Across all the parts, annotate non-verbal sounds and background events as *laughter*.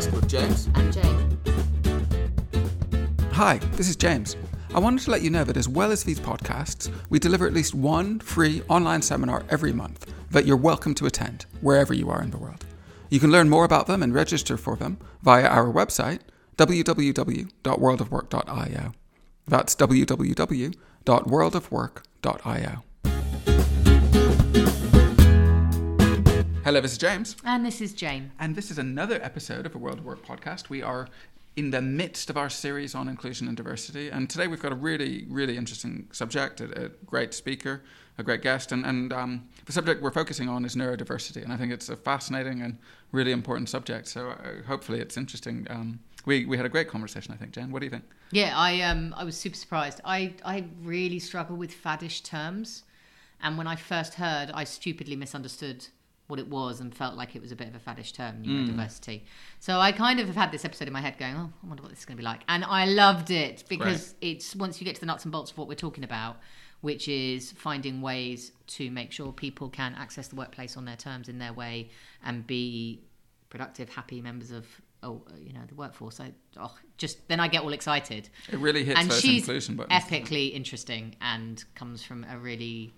podcast with James and Jane. Hi, this is James. I wanted to let you know that as well as these podcasts, we deliver at least one free online seminar every month that you're welcome to attend wherever you are in the world. You can learn more about them and register for them via our website, www.worldofwork.io. That's www.worldofwork.io. Hello, this is James. And this is Jane. And this is another episode of a World of Work podcast. We are in the midst of our series on inclusion and diversity. And today we've got a really, really interesting subject, a, a great speaker, a great guest. And, and um, the subject we're focusing on is neurodiversity. And I think it's a fascinating and really important subject. So uh, hopefully it's interesting. Um, we, we had a great conversation, I think. Jen, what do you think? Yeah, I, um, I was super surprised. I, I really struggle with faddish terms. And when I first heard, I stupidly misunderstood what it was and felt like it was a bit of a faddish term, neurodiversity. Mm. So I kind of have had this episode in my head going, oh, I wonder what this is going to be like. And I loved it because right. it's once you get to the nuts and bolts of what we're talking about, which is finding ways to make sure people can access the workplace on their terms in their way and be productive, happy members of oh, you know, the workforce. I oh, just then I get all excited. It really hits and those she's inclusion buttons. Epically interesting and comes from a really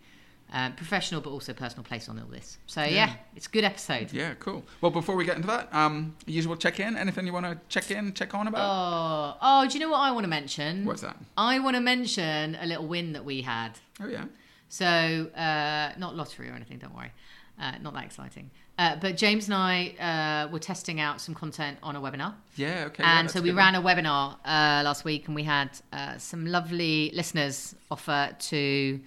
uh, professional but also personal place on all this. So yeah. yeah. it's a good episode. Yeah, cool. Well, before we get into that, um, usual check in. Anything you want to check in, check on about? Oh, oh, do you know what I want to mention? What's that? I want to mention a little win that we had. Oh yeah. So uh, not lottery or anything. Don't worry. Uh, not that exciting. Uh, but James and I uh, were testing out some content on a webinar. Yeah, okay. And yeah, so we ran a webinar uh, last week, and we had uh, some lovely listeners offer to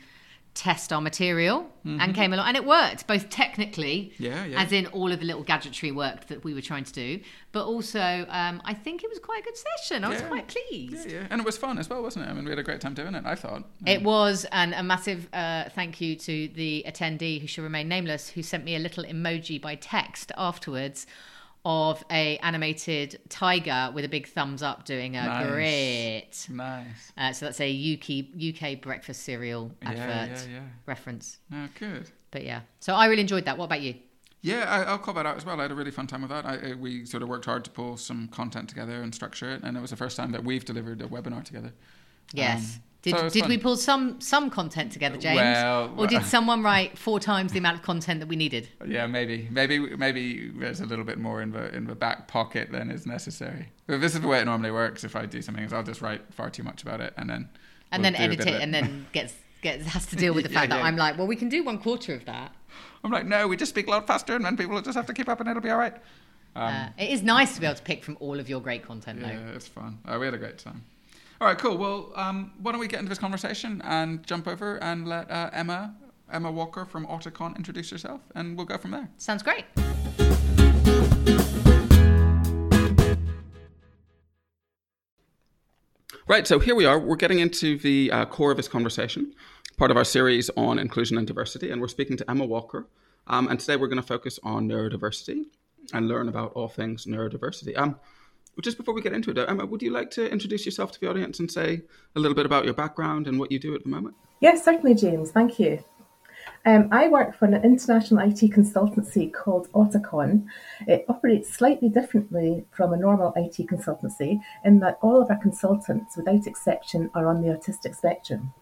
test our material mm-hmm. and came along and it worked both technically yeah, yeah, as in all of the little gadgetry work that we were trying to do but also um, i think it was quite a good session. I was quite pleased. yeah, yeah. And it was fun as well wasn't it? I mean we had a great time doing it i thought. It was and a massive uh, thank you to the attendee who shall remain nameless who sent me a little emoji by text afterwards of a animated tiger with a big thumbs up doing a nice. great nice uh, so that's a uk uk breakfast cereal advert yeah, yeah, yeah. reference oh good but yeah so i really enjoyed that what about you yeah, I, will call that out as well. I had a really fun time with that. I, we sort of worked hard to pull some content together and structure it, and it was the first time that we've delivered a webinar together. Yes. Um, did, so did we pull some some content together, James? Well, or did someone write four times the amount of content that we needed? Yeah, maybe, maybe, maybe there's a little bit more in the in the back pocket than is necessary. But this is the way it normally works. If I do something, is I'll just write far too much about it and then and we'll then edit it, it, and then gets gets has to deal with the *laughs* fact yeah, yeah. that I'm like, well, we can do one quarter of that. I'm like, no, we just speak a lot faster, and then people will just have to keep up, and it'll be all right. Um, uh, it is nice to be able to pick from all of your great content, yeah, though. it's fun. Uh, we had a great time. All right, cool. Well, um, why don't we get into this conversation and jump over and let uh, Emma Emma Walker from Auticon introduce herself, and we'll go from there. Sounds great. Right, so here we are. We're getting into the uh, core of this conversation, part of our series on inclusion and diversity, and we're speaking to Emma Walker. Um, and today we're going to focus on neurodiversity and learn about all things neurodiversity. Um, just before we get into it, Emma, would you like to introduce yourself to the audience and say a little bit about your background and what you do at the moment? Yes, certainly, James. Thank you. Um, I work for an international IT consultancy called Auticon. It operates slightly differently from a normal IT consultancy in that all of our consultants, without exception, are on the autistic spectrum.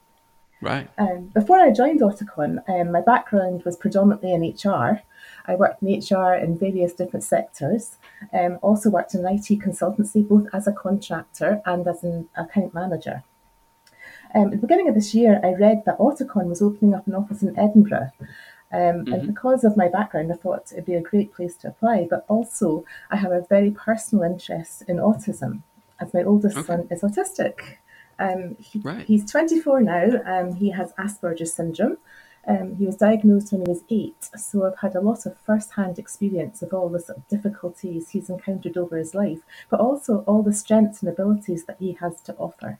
Right. Um, before I joined Auticon, um, my background was predominantly in HR. I worked in HR in various different sectors. Um, also worked in an IT consultancy, both as a contractor and as an account manager. Um, at the beginning of this year, I read that Auticon was opening up an office in Edinburgh. Um, mm-hmm. And because of my background, I thought it'd be a great place to apply. But also, I have a very personal interest in autism, as my oldest okay. son is autistic. Um, he, right. He's 24 now. Um, he has Asperger's syndrome. Um, he was diagnosed when he was eight, so I've had a lot of first-hand experience of all the sort of difficulties he's encountered over his life, but also all the strengths and abilities that he has to offer.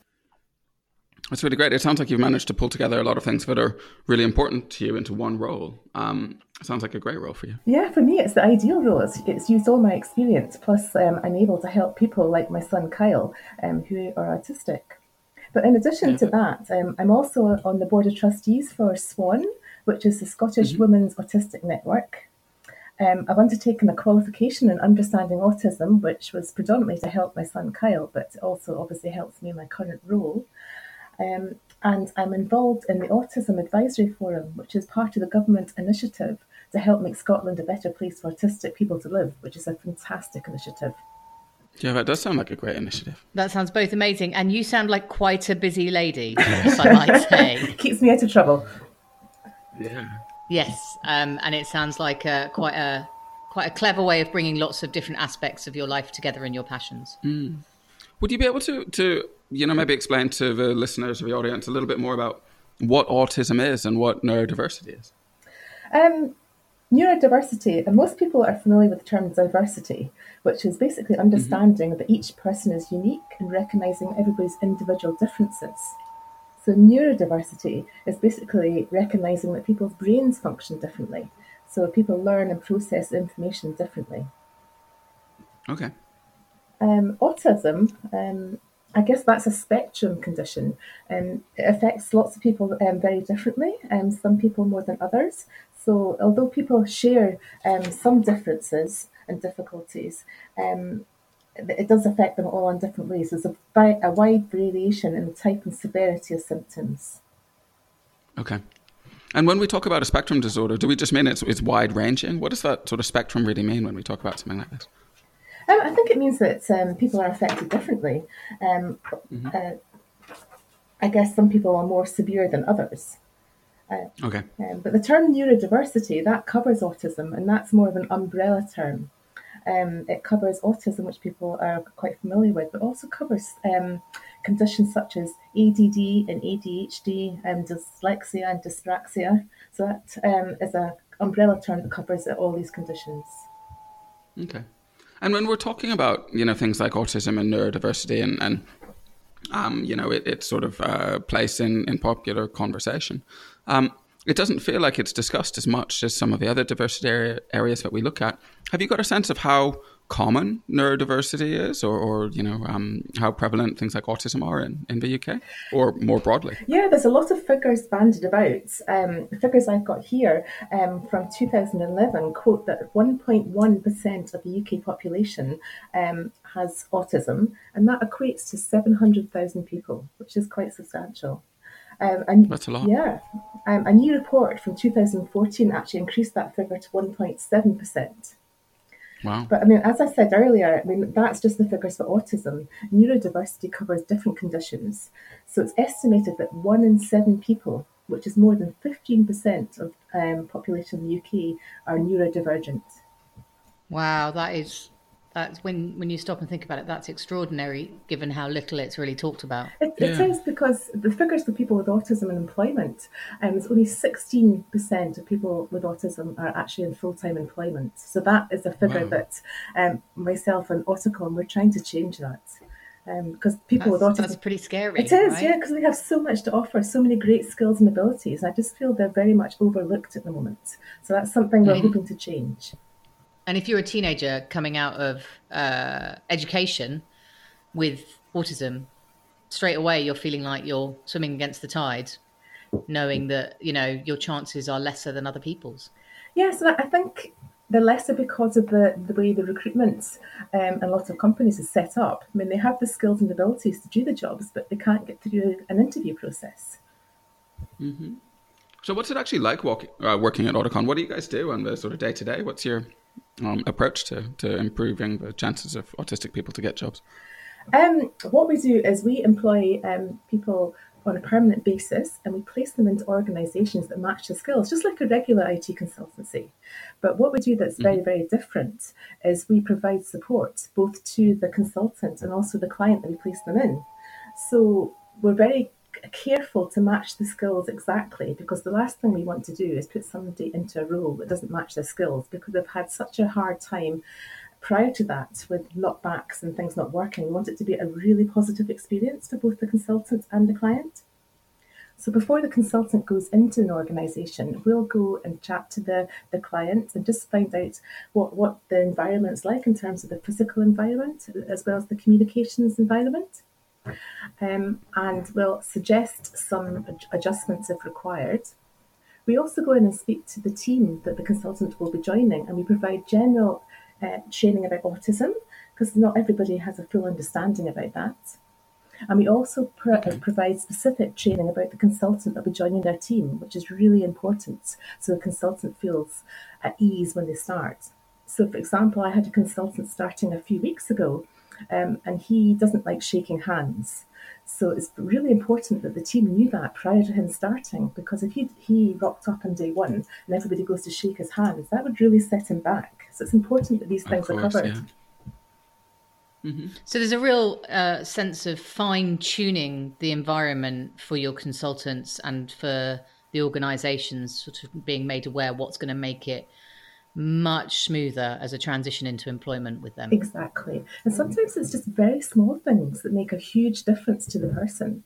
That's really great. It sounds like you've managed to pull together a lot of things that are really important to you into one role. Um, sounds like a great role for you. Yeah, for me, it's the ideal role. It's, it's used all my experience, plus um, I'm able to help people like my son Kyle, um, who are autistic. But in addition yeah. to that, um, I'm also on the board of trustees for SWAN, which is the Scottish mm-hmm. Women's Autistic Network. Um, I've undertaken a qualification in understanding autism, which was predominantly to help my son Kyle, but also obviously helps me in my current role. Um, and I'm involved in the Autism Advisory Forum, which is part of the government initiative to help make Scotland a better place for autistic people to live, which is a fantastic initiative. Yeah, that does sound like a great initiative. That sounds both amazing, and you sound like quite a busy lady, *laughs* if I might say. *laughs* Keeps me out of trouble. Yeah. Yes, um, and it sounds like a, quite a quite a clever way of bringing lots of different aspects of your life together and your passions. Mm. Would you be able to to you know maybe explain to the listeners of the audience a little bit more about what autism is and what neurodiversity is? Um, neurodiversity, and most people are familiar with the term diversity, which is basically understanding mm-hmm. that each person is unique and recognizing everybody's individual differences. So, neurodiversity is basically recognizing that people's brains function differently. So, people learn and process information differently. Okay. Um, autism, um, I guess that's a spectrum condition. Um, it affects lots of people um, very differently, um, some people more than others. So, although people share um, some differences and difficulties, um, it does affect them all in different ways. There's a, a wide variation in the type and severity of symptoms. Okay. And when we talk about a spectrum disorder, do we just mean it's, it's wide ranging? What does that sort of spectrum really mean when we talk about something like this? Um, I think it means that um, people are affected differently. Um, mm-hmm. uh, I guess some people are more severe than others. Uh, okay. Um, but the term neurodiversity that covers autism, and that's more of an umbrella term. Um, it covers autism, which people are quite familiar with, but also covers um, conditions such as ADD and ADHD, and dyslexia and dyspraxia. So that um, is a umbrella term that covers all these conditions. Okay. And when we're talking about you know things like autism and neurodiversity and, and um, you know it, it's sort of uh, place in, in popular conversation, um, it doesn't feel like it's discussed as much as some of the other diversity area, areas that we look at. Have you got a sense of how common neurodiversity is, or, or you know, um, how prevalent things like autism are in, in the UK, or more broadly? Yeah, there's a lot of figures banded about. Um, figures I've got here um, from 2011 quote that 1.1% of the UK population um, has autism, and that equates to 700,000 people, which is quite substantial. Um, and, That's a lot. Yeah. Um, a new report from 2014 actually increased that figure to 1.7%. Wow. But I mean, as I said earlier, I mean, that's just the figures for autism. Neurodiversity covers different conditions. So it's estimated that one in seven people, which is more than 15% of um, population in the UK, are neurodivergent. Wow, that is that's when when you stop and think about it that's extraordinary given how little it's really talked about it, it yeah. is because the figures for people with autism and employment um, is only 16% of people with autism are actually in full-time employment so that is a figure wow. that um, myself and Auticon we're trying to change that because um, people that's, with autism that's pretty scary it is right? yeah because they have so much to offer so many great skills and abilities i just feel they're very much overlooked at the moment so that's something we're mm-hmm. hoping to change and if you're a teenager coming out of uh, education with autism, straight away you're feeling like you're swimming against the tide, knowing that you know your chances are lesser than other people's. Yes, yeah, so I think they're lesser because of the, the way the recruitment um, and lots of companies is set up. I mean, they have the skills and abilities to do the jobs, but they can't get through an interview process. Mm-hmm. So, what's it actually like walk, uh, working at Auticon? What do you guys do on the sort of day to day? What's your um, approach to, to improving the chances of autistic people to get jobs? Um, what we do is we employ um, people on a permanent basis and we place them into organisations that match the skills, just like a regular IT consultancy. But what we do that's very, mm-hmm. very different is we provide support both to the consultant and also the client that we place them in. So we're very careful to match the skills exactly because the last thing we want to do is put somebody into a role that doesn't match their skills because they've had such a hard time prior to that with knockbacks and things not working. We want it to be a really positive experience for both the consultant and the client. So before the consultant goes into an organisation, we'll go and chat to the, the client and just find out what, what the environment's like in terms of the physical environment as well as the communications environment um, and will suggest some adjustments if required. We also go in and speak to the team that the consultant will be joining, and we provide general uh, training about autism because not everybody has a full understanding about that. And we also pro- uh, provide specific training about the consultant that will be joining their team, which is really important so the consultant feels at ease when they start. So, for example, I had a consultant starting a few weeks ago, um, and he doesn't like shaking hands. So it's really important that the team knew that prior to him starting, because if he he rocked up on day one and everybody goes to shake his hands, that would really set him back. So it's important that these things course, are covered. Yeah. Mm-hmm. So there's a real uh, sense of fine tuning the environment for your consultants and for the organisations, sort of being made aware what's going to make it much smoother as a transition into employment with them. Exactly. And sometimes it's just very small things that make a huge difference to the person.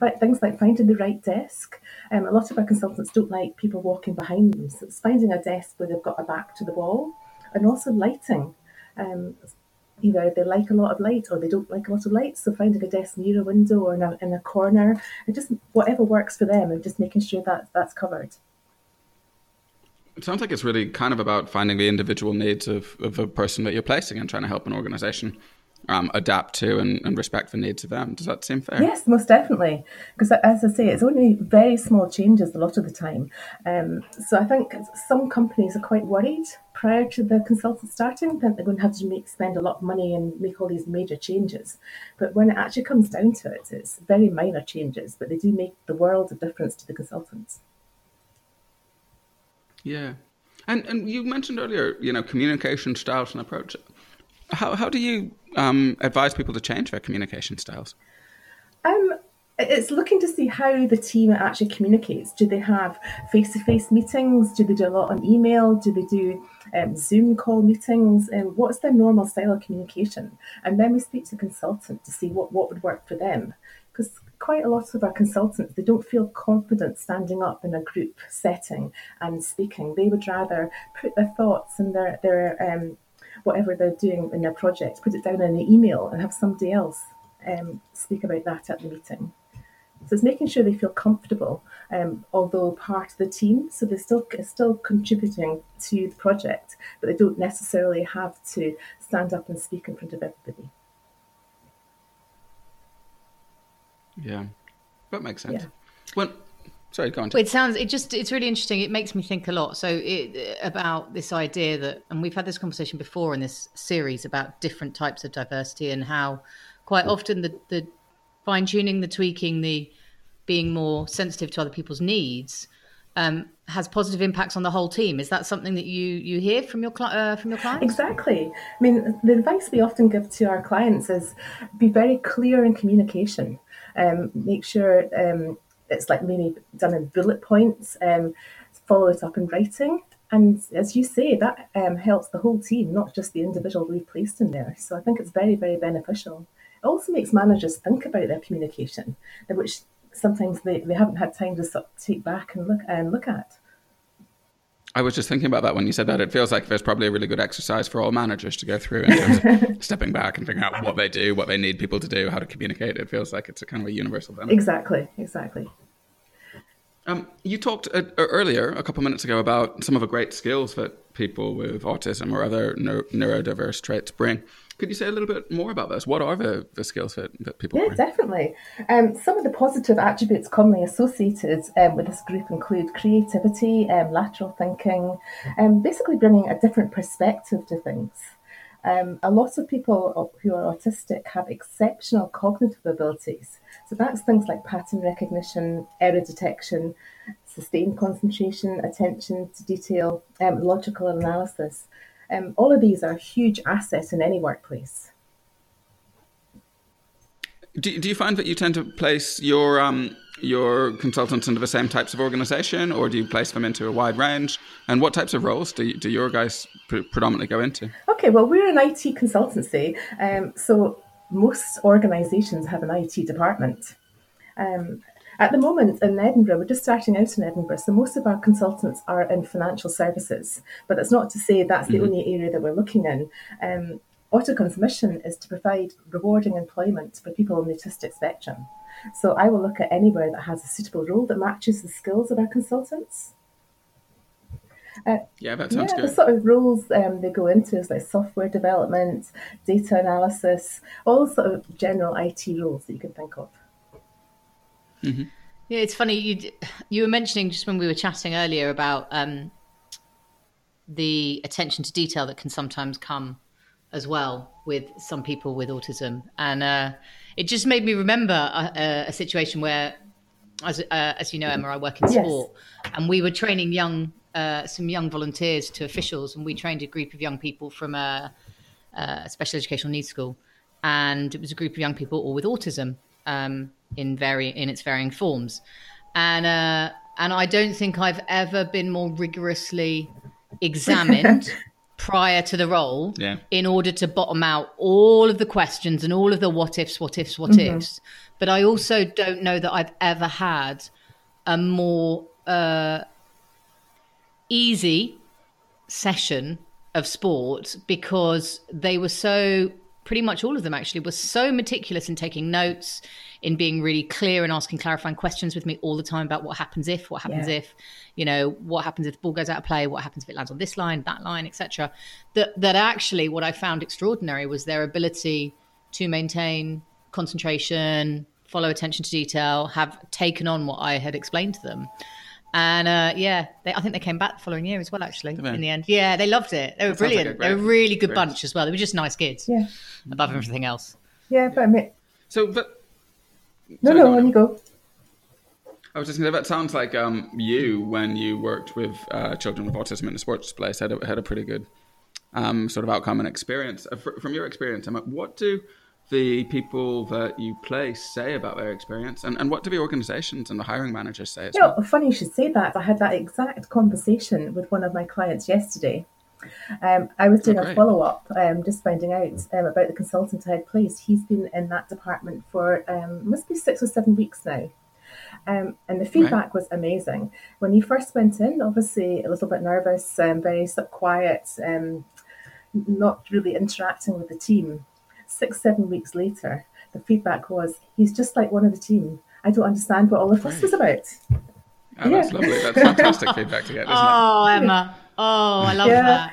But things like finding the right desk. Um, a lot of our consultants don't like people walking behind them. So it's finding a desk where they've got a back to the wall and also lighting. Um, either they like a lot of light or they don't like a lot of light. So finding a desk near a window or in a, in a corner, and just whatever works for them and just making sure that that's covered. It sounds like it's really kind of about finding the individual needs of, of a person that you're placing and trying to help an organization um, adapt to and, and, respect the needs of them. Does that seem fair? Yes, most definitely. Because as I say, it's only very small changes a lot of the time. Um, so I think some companies are quite worried prior to the consultant starting that they're going to have to make spend a lot of money and make all these major changes. But when it actually comes down to it, it's very minor changes, but they do make the world of difference to the consultants. Yeah. And and you mentioned earlier, you know, communication styles and approach. How how do you um, advise people to change their communication styles? Um, it's looking to see how the team actually communicates. Do they have face to face meetings? Do they do a lot on email? Do they do um, Zoom call meetings? And um, what's their normal style of communication? And then we speak to consultant to see what, what would work for them. Because quite a lot of our consultants, they don't feel confident standing up in a group setting and speaking. They would rather put their thoughts and their, their um, whatever they're doing in their project, put it down in an email and have somebody else um, speak about that at the meeting. So it's making sure they feel comfortable, um, although part of the team. So they're still still contributing to the project, but they don't necessarily have to stand up and speak in front of everybody. Yeah, that makes sense. Yeah. Well, sorry, go on. Well, it sounds it just it's really interesting. It makes me think a lot. So it, about this idea that, and we've had this conversation before in this series about different types of diversity and how quite often the the fine tuning, the tweaking, the being more sensitive to other people's needs um, has positive impacts on the whole team. Is that something that you you hear from your uh, from your clients? Exactly. I mean, the advice we often give to our clients is be very clear in communication. Um, make sure um, it's like maybe done in bullet points. Um, follow it up in writing. And as you say, that um, helps the whole team, not just the individual we've placed in there. So I think it's very, very beneficial. It also makes managers think about their communication, which sometimes they, they haven't had time to sort of take back and look and look at. I was just thinking about that when you said that. It feels like there's probably a really good exercise for all managers to go through in terms of *laughs* stepping back and figuring out what they do, what they need people to do, how to communicate. It feels like it's a kind of a universal benefit. Exactly, exactly. Um, you talked uh, earlier, a couple of minutes ago, about some of the great skills that people with autism or other neuro- neurodiverse traits bring. Could you say a little bit more about this? What are the, the skills that, that people Yeah, definitely. Um, some of the positive attributes commonly associated um, with this group include creativity, um, lateral thinking, and um, basically bringing a different perspective to things. Um, a lot of people who are autistic have exceptional cognitive abilities. So that's things like pattern recognition, error detection, sustained concentration, attention to detail, um, logical analysis. Um, all of these are huge assets in any workplace. Do, do you find that you tend to place your um, your consultants into the same types of organization, or do you place them into a wide range? And what types of roles do, you, do your guys pre- predominantly go into? Okay, well, we're an IT consultancy, um, so most organisations have an IT department. Um, at the moment in Edinburgh, we're just starting out in Edinburgh, so most of our consultants are in financial services, but that's not to say that's the mm-hmm. only area that we're looking in. Um, Auticon's mission is to provide rewarding employment for people on the autistic spectrum. So I will look at anywhere that has a suitable role that matches the skills of our consultants. Uh, yeah, that sounds yeah, good. The sort of roles um, they go into is like software development, data analysis, all sort of general IT roles that you can think of. Mm-hmm. Yeah, it's funny you you were mentioning just when we were chatting earlier about um, the attention to detail that can sometimes come as well with some people with autism, and uh, it just made me remember a, a situation where, as uh, as you know, Emma, I work in sport, yes. and we were training young uh, some young volunteers to officials, and we trained a group of young people from a, a, special educational needs school, and it was a group of young people all with autism um, in very in its varying forms, and uh, and I don't think I've ever been more rigorously examined. *laughs* prior to the role yeah. in order to bottom out all of the questions and all of the what ifs, what ifs, what mm-hmm. ifs. But I also don't know that I've ever had a more uh, easy session of sport because they were so pretty much all of them actually were so meticulous in taking notes in being really clear and asking clarifying questions with me all the time about what happens if what happens yeah. if you know what happens if the ball goes out of play what happens if it lands on this line that line etc that that actually what i found extraordinary was their ability to maintain concentration follow attention to detail have taken on what i had explained to them and uh, yeah, they, I think they came back the following year as well. Actually, in the end, yeah, they loved it. They were that brilliant. Like they were a really good bunch as well. They were just nice kids. Yeah. Above everything else. Yeah, but I mean, so but no, no, when you go. I was just going to say that sounds like um, you when you worked with uh, children with autism in the sports place had a, had a pretty good um, sort of outcome and experience. Uh, from your experience, Emma, what do the people that you place say about their experience and, and what do the organizations and the hiring managers say as you well? Know, funny you should say that. I had that exact conversation with one of my clients yesterday. Um, I was doing oh, a follow up, um, just finding out um, about the consultant I had placed. He's been in that department for um, must be six or seven weeks now. Um, and the feedback right. was amazing. When he first went in, obviously a little bit nervous, um, very quiet, not really interacting with the team six, seven weeks later, the feedback was, he's just like one of the team. I don't understand what all the fuss was about. Oh, yeah. That's lovely. That's fantastic feedback to get, isn't oh, it? Emma. Oh, I love yeah. that.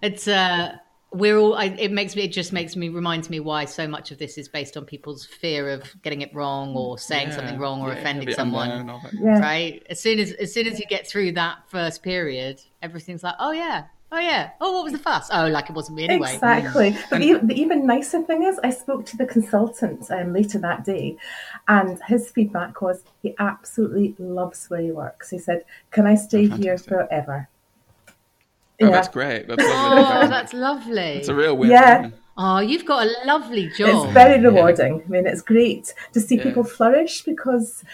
It's uh we're all I, it makes me it just makes me reminds me why so much of this is based on people's fear of getting it wrong or saying yeah, something wrong or yeah, offending someone right as soon as as soon as you get through that first period everything's like oh yeah Oh yeah. Oh, what was the fuss? Oh, like it wasn't me anyway. Exactly. But the, the, even nicer thing is, I spoke to the consultant um, later that day, and his feedback was he absolutely loves where he works. He said, "Can I stay oh, here forever?" Oh, yeah. that's great. That's *laughs* lovely. oh, that's lovely. It's a real win. Yeah. Oh, you've got a lovely job. It's very rewarding. Yeah. I mean, it's great to see yeah. people flourish because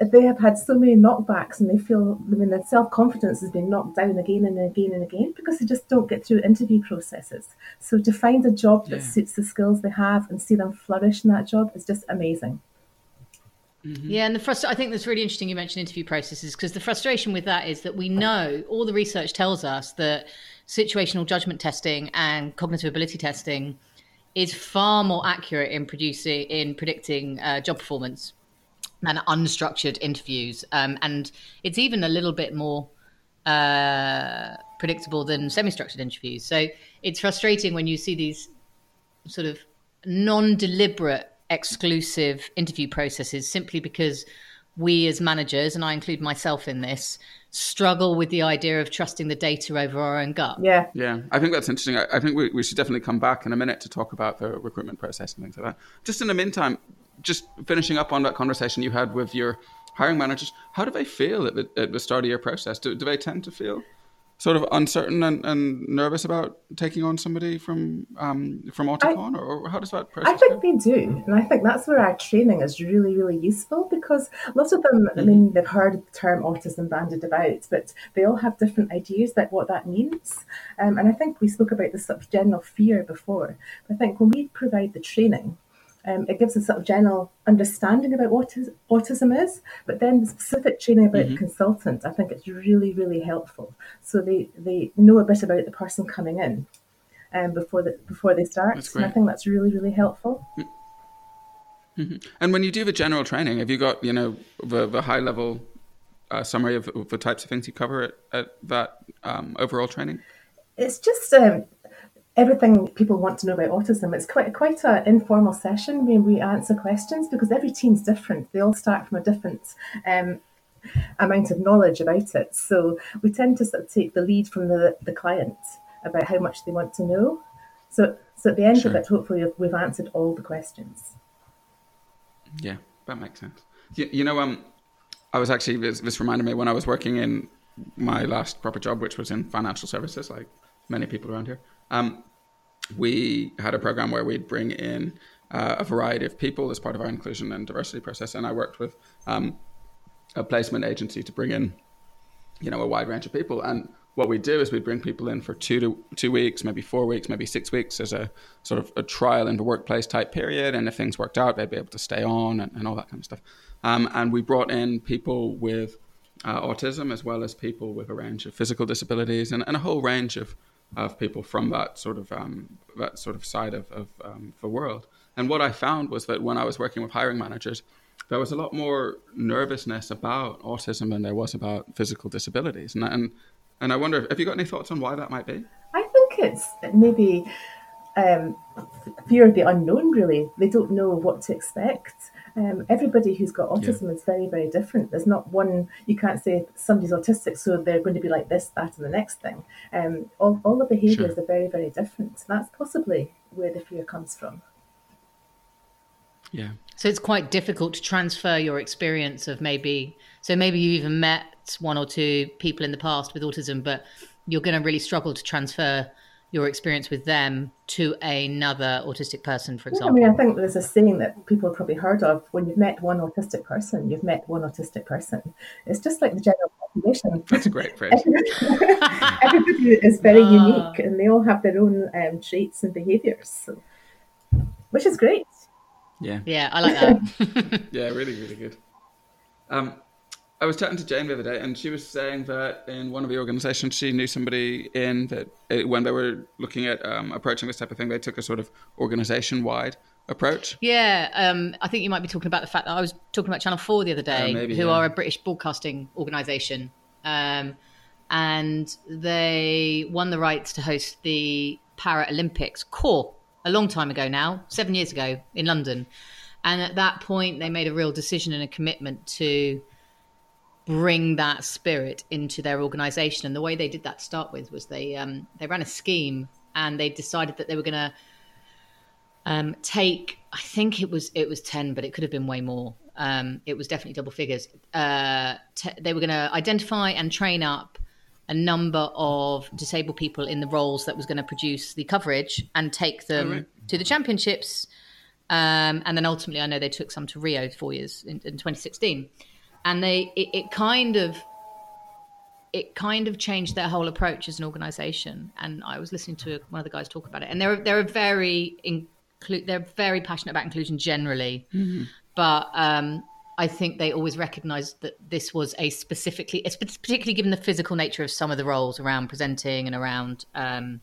they have had so many knockbacks and they feel, I mean, their self confidence has been knocked down again and again and again because they just don't get through interview processes. So to find a job that yeah. suits the skills they have and see them flourish in that job is just amazing. Mm-hmm. Yeah, and the frust- I think that's really interesting. You mentioned interview processes because the frustration with that is that we know all the research tells us that situational judgment testing and cognitive ability testing is far more accurate in producing in predicting uh, job performance than unstructured interviews, um, and it's even a little bit more uh, predictable than semi-structured interviews. So it's frustrating when you see these sort of non-deliberate exclusive interview processes simply because we as managers, and I include myself in this, struggle with the idea of trusting the data over our own gut. Yeah. Yeah. I think that's interesting. I, I think we, we, should definitely come back in a minute to talk about the recruitment process and things like that. Just in the meantime, just finishing up on that conversation you had with your hiring managers, how do they feel at the, at the start of your process? Do, do they tend to feel sort of uncertain and, and nervous about taking on somebody from um, from Auticon, I, or how does that process? I think go? they do, and I think that's where our training is really really useful because lots of them, mm-hmm. I mean, they've heard the term autism banded about, but they all have different ideas about what that means. Um, and I think we spoke about the sort of general fear before. I think when we provide the training, um, it gives a sort of general understanding about what is, autism is, but then the specific training about mm-hmm. the consultant, I think it's really, really helpful. So they, they know a bit about the person coming in um, before, the, before they start. And I think that's really, really helpful. Mm-hmm. And when you do the general training, have you got, you know, the, the high level a summary of, of, the types of things you cover at, at that um, overall training? It's just um, everything people want to know about autism. It's quite quite an informal session where we answer questions because every team's different. They all start from a different um, amount of knowledge about it. So we tend to sort of take the lead from the, the client about how much they want to know. So so at the end sure. of it, hopefully we've answered all the questions. Yeah, that makes sense. You, you know, um, I was actually this, this reminded me when I was working in my last proper job, which was in financial services, like many people around here. Um, we had a program where we'd bring in uh, a variety of people as part of our inclusion and diversity process, and I worked with um, a placement agency to bring in, you know, a wide range of people. And what we do is we bring people in for two to two weeks, maybe four weeks, maybe six weeks as a sort of a trial in the workplace type period. And if things worked out, they'd be able to stay on and, and all that kind of stuff. Um, and we brought in people with uh, autism as well as people with a range of physical disabilities and, and a whole range of of people from that sort of um, that sort of side of, of um, the world. And what I found was that when I was working with hiring managers, there was a lot more nervousness about autism than there was about physical disabilities. And and, and I wonder, have you got any thoughts on why that might be? I think it's maybe um, fear of the unknown. Really, they don't know what to expect. Um, everybody who's got autism yeah. is very, very different. There's not one, you can't say somebody's autistic, so they're going to be like this, that, and the next thing. Um, all, all the behaviours sure. are very, very different. That's possibly where the fear comes from. Yeah. So it's quite difficult to transfer your experience of maybe, so maybe you even met one or two people in the past with autism, but you're going to really struggle to transfer your experience with them to another autistic person, for example? Yeah, I mean, I think there's a saying that people have probably heard of when you've met one autistic person, you've met one autistic person. It's just like the general population. That's a great *laughs* phrase. Everybody is very uh, *laughs* unique and they all have their own um, traits and behaviors, so, which is great. Yeah. Yeah, I like that. *laughs* yeah, really, really good. Um, I was chatting to Jane the other day, and she was saying that in one of the organizations, she knew somebody in that it, uh, when they were looking at um, approaching this type of thing, they took a sort of organization wide approach. Yeah, um, I think you might be talking about the fact that I was talking about Channel 4 the other day, uh, maybe, who yeah. are a British broadcasting organization. Um, and they won the rights to host the Paralympics core a long time ago now, seven years ago in London. And at that point, they made a real decision and a commitment to bring that spirit into their organization. And the way they did that to start with was they um, they ran a scheme and they decided that they were going to um, take. I think it was it was ten, but it could have been way more. Um, it was definitely double figures. Uh, t- they were going to identify and train up a number of disabled people in the roles that was going to produce the coverage and take them right. to the championships. Um, and then ultimately, I know they took some to Rio four years in, in 2016 and they it, it kind of it kind of changed their whole approach as an organization. And I was listening to one of the guys talk about it, and they're they're very inclu- they're very passionate about inclusion generally, mm-hmm. but um, I think they always recognised that this was a specifically, particularly given the physical nature of some of the roles around presenting and around um,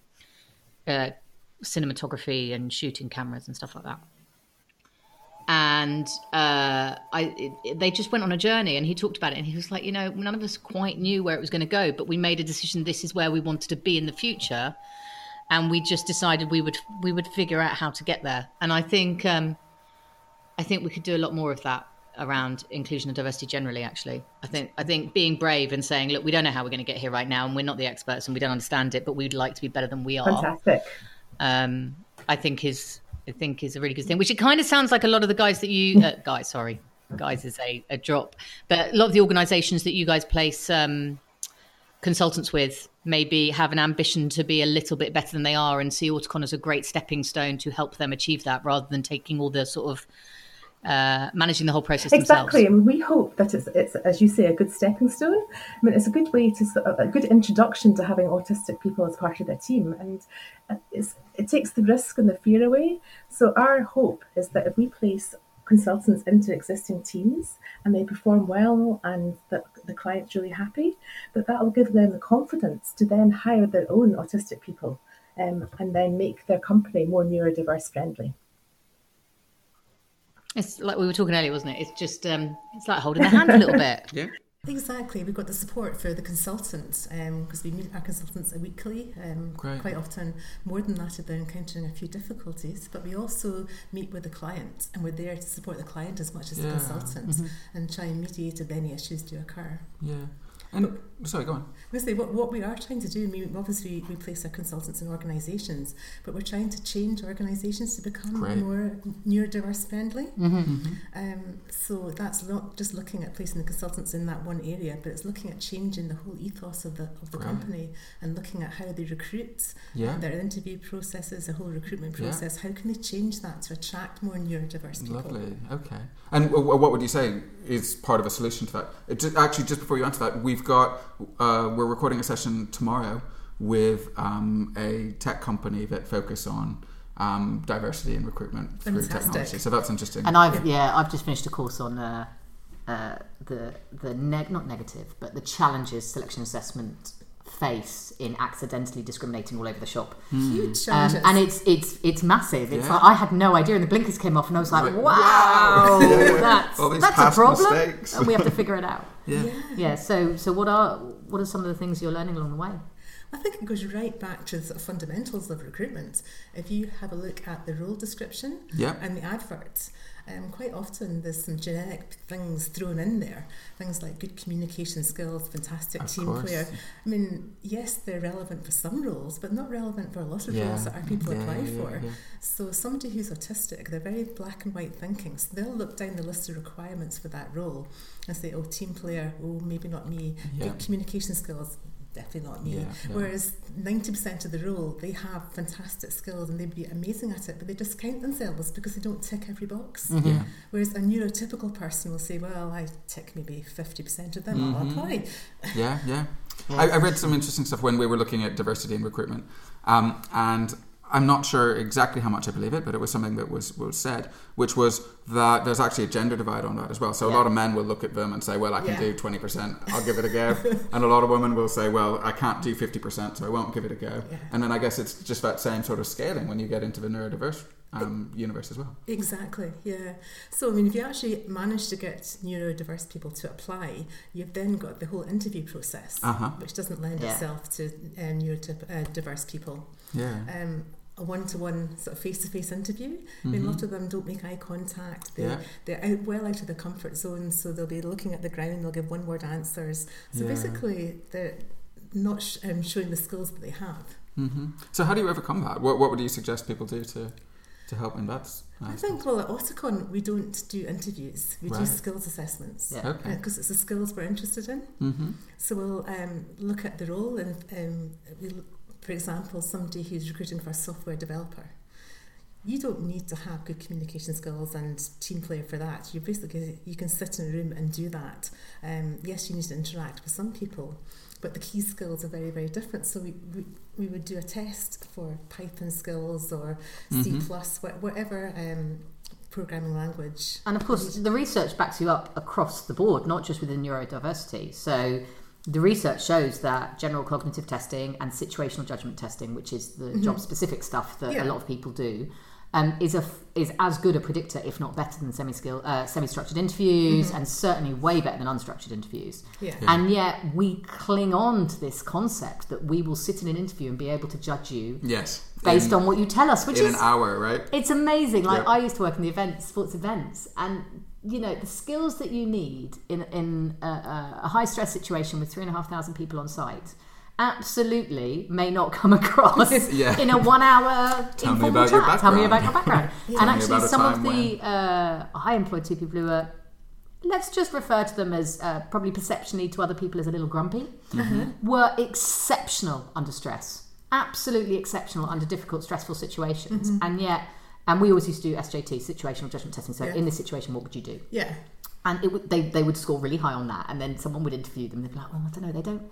uh, cinematography and shooting cameras and stuff like that and uh, I, it, they just went on a journey and he talked about it and he was like you know none of us quite knew where it was going to go but we made a decision this is where we wanted to be in the future. And we just decided we would we would figure out how to get there. And i think um, i think we could do a lot more of that around inclusion and diversity generally actually. I think i think being brave and saying look we don't know how we're going to get here right now and we're not the experts and we don't understand it but we'd like to be better than we are fantastic. um, i think is I think is a really good thing. Which it kind of sounds like a lot of the guys that you uh, guys, sorry, guys is a, a drop, but a lot of the organisations that you guys place um, consultants with maybe have an ambition to be a little bit better than they are, and see Auticon as a great stepping stone to help them achieve that, rather than taking all the sort of uh, managing the whole process exactly themselves. and we hope that it's, it's as you say a good stepping stone. I mean it's a good way to a good introduction to having autistic people as part of their team and it takes the risk and the fear away. So our hope is that if we place consultants into existing teams and they perform well and the, the client's really happy that that will give them the confidence to then hire their own autistic people um, and then make their company more neurodiverse friendly it's like we were talking earlier, wasn't it? It's just um, it's like holding the hand a little bit. *laughs* Yeah. Exactly. We've got the support for the consultants because we meet our consultants weekly. Um, Quite often, more than that, if they're encountering a few difficulties. But we also meet with the client and we're there to support the client as much as Yeah. the consultant and try and mediate if any issues do occur. Yeah. And sorry, go on. Obviously, what, what we are trying to do, I mean, obviously we place our consultants in organisations, but we're trying to change organisations to become Great. more neurodiverse friendly. Mm-hmm. Um, so that's not just looking at placing the consultants in that one area, but it's looking at changing the whole ethos of the of the Right. company and looking at how they recruit, Yeah. their interview processes, the whole recruitment Yeah. process. How can they change that to attract more neurodiverse people? Lovely. Okay. And w- w- what would you say is part of a solution to that? It ju- actually, just before you answer that, we've got uh, we're recording a session tomorrow with um, a tech company that focus on um, diversity and recruitment through Fantastic. technology. So that's interesting. And I've yeah, I've just finished a course on uh, uh, the the neg- not negative, but the challenges selection assessment face in accidentally discriminating all over the shop. Huge Um, and it's it's it's massive. It's Yeah. like I had no idea, and the blinkers came off, and I was like, Like, "Wow, wow. Yeah, *laughs* yeah. that's All these that's a past problem," mistakes. and we have to figure it out. *laughs* yeah. Yeah. So so what are what are some of the things you're learning along the way? I think it goes right back to the sort of fundamentals of recruitment. If you have a look at the role description Yeah. and the adverts, um, quite often there's some generic things thrown in there. Things like good communication skills, fantastic Of team course. player. I mean, yes, they're relevant for some roles, but not relevant for a lot of Yeah. roles that our people Yeah, apply yeah, for. So somebody who's autistic, they're very black and white thinking. So they'll look down the list of requirements for that role and say, oh, team player, oh, maybe not me. Good communication skills, definitely not me. Yeah. Whereas 90% of the role, they have fantastic skills and they'd be amazing at it, but they discount themselves because they don't tick every box. Mm-hmm. Yeah. Whereas a neurotypical person will say, well, I tick maybe 50% of them, I'll Mhm. apply. Yeah, yeah. *laughs* I, I read *laughs* some interesting stuff when we were looking at diversity in recruitment, um, and I'm not sure exactly how much I believe it, but it was something that was was said, which was that there's actually a gender divide on that as well. So a lot of men will look at them and say, "Well, I can Yeah. do 20%, I'll give it a go," *laughs* and a lot of women will say, "Well, I can't do 50%, so I won't give it a go." Yeah. And then I guess it's just that same sort of scaling when you get into the neurodiverse um, universe as well. Exactly, yeah. So, I mean, if you actually manage to get neurodiverse people to apply, you've then got the whole interview process, Uh-huh. which doesn't lend Yeah. itself to um, neurodiverse people. Yeah. Um, a one-to-one sort of face-to-face interview. I mean, a lot of them don't make eye contact. They, Mm-hmm. Yeah. They're out, well out of the comfort zone, so they'll be looking at the ground. They'll give one-word answers. So Yeah. basically, they're not sh- um, showing the skills that they have. Mm-hmm. So how do you overcome that? What, what would you suggest people do to to help in that? I think, well, at Auticon, we don't do interviews. We do skills assessments. Yeah. Okay. Because it's the skills we're interested in. Mm-hmm. So we'll um, look at the role, and um, we'll, for example, somebody who's recruiting for a software developer. You don't need to have good communication skills and team player for that. You basically you can sit in a room and do that. Um, yes, you need to interact with some people, but the key skills are very very different. So we, we, we would do a test for Python skills or C Mhm. plus whatever um, programming language. And of course, the research backs you up across the board, not just within neurodiversity. So, the research shows that general cognitive testing and situational judgment testing, which is the job specific stuff that Yeah. a lot of people do, um, is a f- is as good a predictor, if not better, than semi skill uh, semi structured interviews, and certainly way better than unstructured interviews. Yeah. Yeah. And yet, we cling on to this concept that we will sit in an interview and be able to judge you Yes. based in, on what you tell us, which in is an hour, right? it's amazing. Like Yep. I used to work in the events, sports events, and you know the skills that you need in in a, a high stress situation with three and a half thousand people on site absolutely may not come *laughs* across *laughs* Yeah. in a one hour *laughs* Tell me informal about your chat. Tell me about your background. Tell and actually, some of the uh, I employed two people who were. Let's just refer to them as uh, probably perceptionally to other people as a little grumpy. Mm-hmm. Were exceptional under stress, absolutely exceptional under difficult, stressful situations, Mm-hmm. and yet, and we always used to do SJT, situational judgment testing. So, Yeah. in this situation, what would you do? Yeah. and it would, they they would score really high on that, and then someone would interview them. They'd be like, "Oh, I don't know, they don't,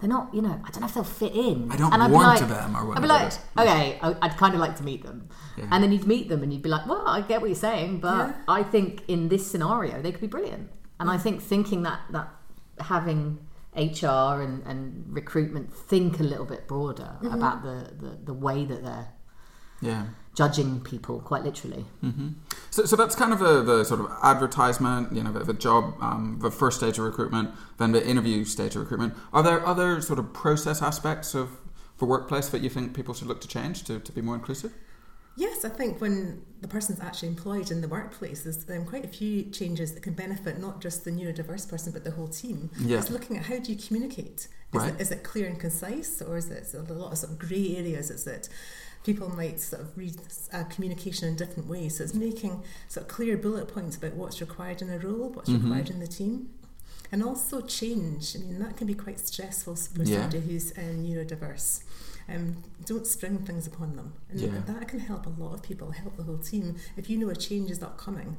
they're not, you know, I don't know if they'll fit in." I don't and I'd be warm like, to them or I'd be like, "Okay, I- I'd kind of like to meet them," Yeah. and then you'd meet them, and you'd be like, "Well, I get what you're saying, but Yeah. I think in this scenario they could be brilliant." And I think thinking that that having HR and, and recruitment think a little bit broader Mm-hmm. about the, the, the way that they're Yeah. Judging people quite literally. Mm-hmm. So, so that's kind of a, the sort of advertisement, you know, the, the job, um, the first stage of recruitment, then the interview stage of recruitment. Are there other sort of process aspects of the workplace that you think people should look to change to, to be more inclusive? Yes, I think when the person's actually employed in the workplace, there's um, quite a few changes that can benefit not just the neurodiverse person but the whole team. Yeah. It's looking at how do you communicate? Is, Right. it, is it clear and concise, or is it, is it a lot of sort of grey areas? Is it people might sort of read uh, communication in different ways? So it's making sort of clear bullet points about what's required in a role, what's Mhm. required in the team. And also change. I mean, that can be quite stressful for Yeah. somebody who's um, neurodiverse. Um, don't spring things upon them. And Yeah. that can help a lot of people, help the whole team. If you know a change is not coming,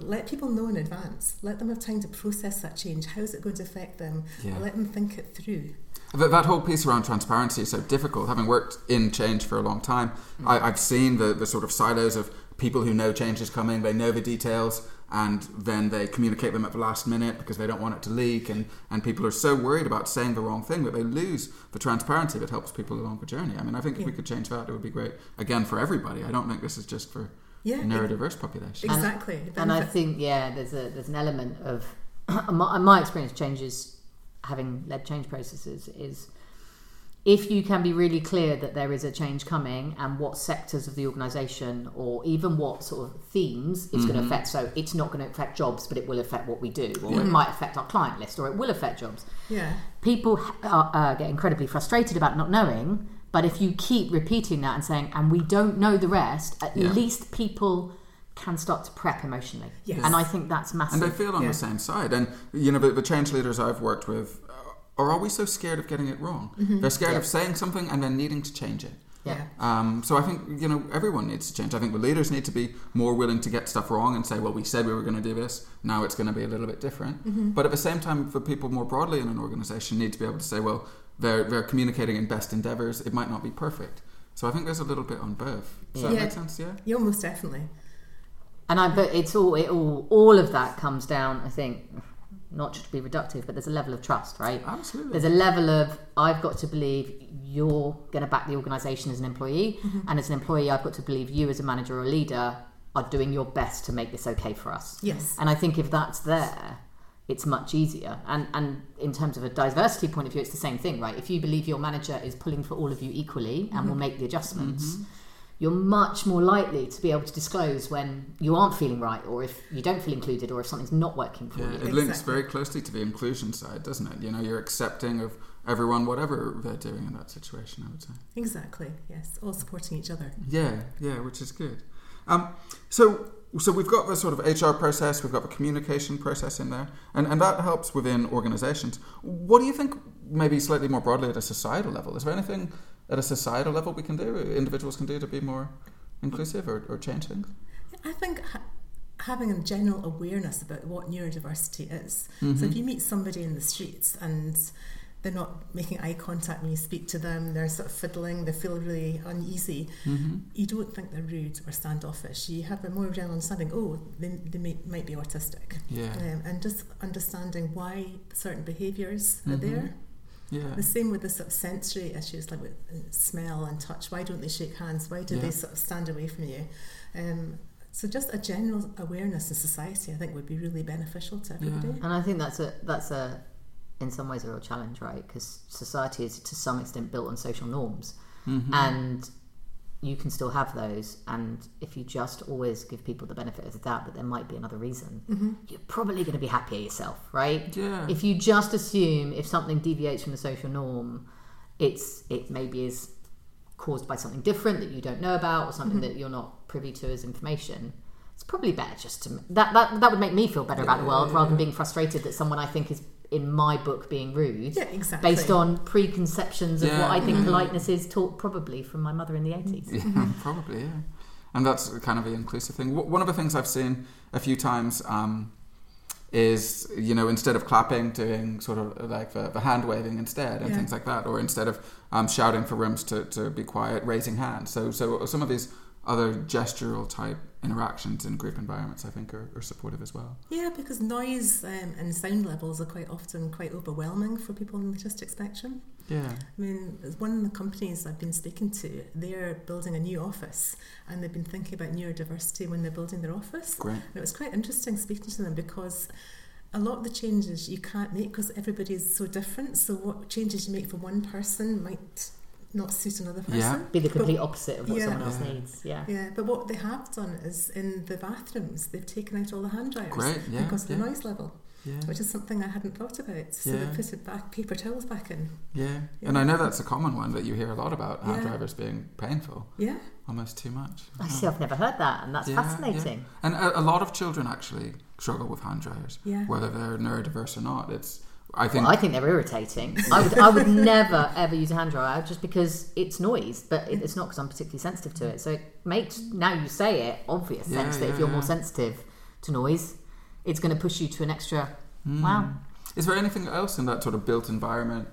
let people know in advance. Let them have time to process that change. How is it going to affect them? Yeah. Let them think it through. That, that whole piece around transparency is so difficult. Having worked in change for a long time, mm. I, I've seen the, the sort of silos of people who know change is coming, they know the details, and then they communicate them at the last minute because they don't want it to leak. And, and people are so worried about saying the wrong thing that they lose the transparency that helps people along the journey. I mean, I think if we could change that, it would be great. Again, for everybody. I don't think this is just for Yeah, the neurodiverse population. And- exactly. It And I think yeah, there's a there's an element of *coughs* my, my experience changes having led change processes is if you can be really clear that there is a change coming and what sectors of the organization or even what sort of themes it's going to affect so it's not going to affect jobs but it will affect what we do or it might affect our client list or it will affect jobs yeah. people are, uh, get incredibly frustrated about not knowing but if you keep repeating that and saying and we don't know the rest at Yeah. least people can start to prep emotionally Yes. and i think that's massive. and massive they feel on Yeah. the same side. And you know, the, the change leaders I've worked with uh, are always so scared of getting it wrong. They're scared Yeah. of saying something and then needing to change it. yeah Um, so I think you know everyone needs to change. I think the leaders need to be more willing to get stuff wrong and say, "Well, we said we were going to do this. Now it's going to be a little bit different." But at the same time, the people more broadly in an organisation need to be able to say, "Well, they're they're communicating in best endeavours. It might not be perfect." So I think there's a little bit on both. Does that make sense? Yeah. Yeah, most definitely. And i but it's all it all all of that comes down i think not just to be reductive but there's a level of trust right Absolutely. there's a level of i've got to believe you're going to back the organization as an employee mm-hmm. and as an employee i've got to believe you as a manager or a leader are doing your best to make this okay for us Yes. And I think if that's there, it's much easier. And and in terms of a diversity point of view, it's the same thing, right? If you believe your manager is pulling for all of you equally and mm-hmm. will make the adjustments, mm-hmm. You're much more likely to be able to disclose when you aren't feeling right, or if you don't feel included, or if something's not working for Yeah, you. it links very closely to the inclusion side, doesn't it? You know, you're accepting of everyone, whatever they're doing in that situation. I would say. Exactly. Yes. All supporting each other. Yeah, yeah, which is good. Um, so, so we've got the sort of HR process, we've got the communication process in there, and, and that helps within organisations. What do you think, maybe slightly more broadly at a societal level? Is there anything at a societal level we can do, individuals can do to be more inclusive or, or change things? I think ha- having a general awareness about what neurodiversity is. So if you meet somebody in the streets and they're not making eye contact when you speak to them, they're sort of fiddling, they feel really uneasy, you don't think they're rude or standoffish. You have a more general understanding, oh, they, they may, might be autistic. Yeah, Um, and just understanding why certain behaviours are Mhm. there. Yeah, The same with the sort of sensory issues like with uh, smell and touch. Why don't they shake hands? Why do Yeah. they sort of stand away from you? Um, so just a general awareness in society, I think, would be really beneficial to everybody. And I think that's a that's a in some ways a real challenge, right? Because society is to some extent built on social norms, Mhm. and you can still have those. And if you just always give people the benefit of the doubt that there might be another reason, Mm-hmm. you're probably going to be happier yourself, right? yeah, If you just assume if something deviates from the social norm, it's it maybe is caused by something different that you don't know about or something that you're not privy to as information. It's probably better just to that that that would make me feel better about the world rather than being frustrated that someone I think is in my book being rude Yeah, exactly. based on preconceptions of Yeah. what I think Mhm. politeness is taught probably from my mother in the 80s. Yeah, *laughs* probably, yeah. And that's kind of the inclusive thing. W- One of the things I've seen a few times um, is, you know, instead of clapping, doing sort of like the, the hand waving instead and Yeah. things like that, or instead of um, shouting for rooms to, to be quiet, raising hands. So, so some of these other gestural type interactions in group environments, I think, are, are supportive as well. Yeah, because noise um, and sound levels are quite often quite overwhelming for people on the autistic spectrum. Yeah. I mean, one of the companies I've been speaking to, they're building a new office and they've been thinking about neurodiversity when they're building their office. Great. And it was quite interesting speaking to them because a lot of the changes you can't make because everybody is so different. So what changes you make for one person might not suit another person. Yeah. Be the But- complete opposite of what yeah. someone else Yeah. needs. Yeah. Yeah, but what they have done is in the bathrooms, they've taken out all the hand dryers Great, yeah, because of yeah. the noise level, Yeah. which is something I hadn't thought about. So Yeah. they put it back, paper towels back in. Yeah. Yeah. And I know that's a common one that you hear a lot about hand Yeah. drivers being painful, Yeah, almost too much. I see. I've never heard that, and that's Yeah, fascinating. And a, a lot of children actually struggle with hand dryers, Yeah. whether they're neurodiverse or not. It's I think Well, I think they're irritating. *laughs* I would, I would never ever use a hand dryer just because it's noise, but it, it's not because I'm particularly sensitive to it. So it makes now you say it obvious Yeah, sense that if you're more sensitive to noise, it's going to push you to an extra. Hmm. Wow. Is there anything else in that sort of built environment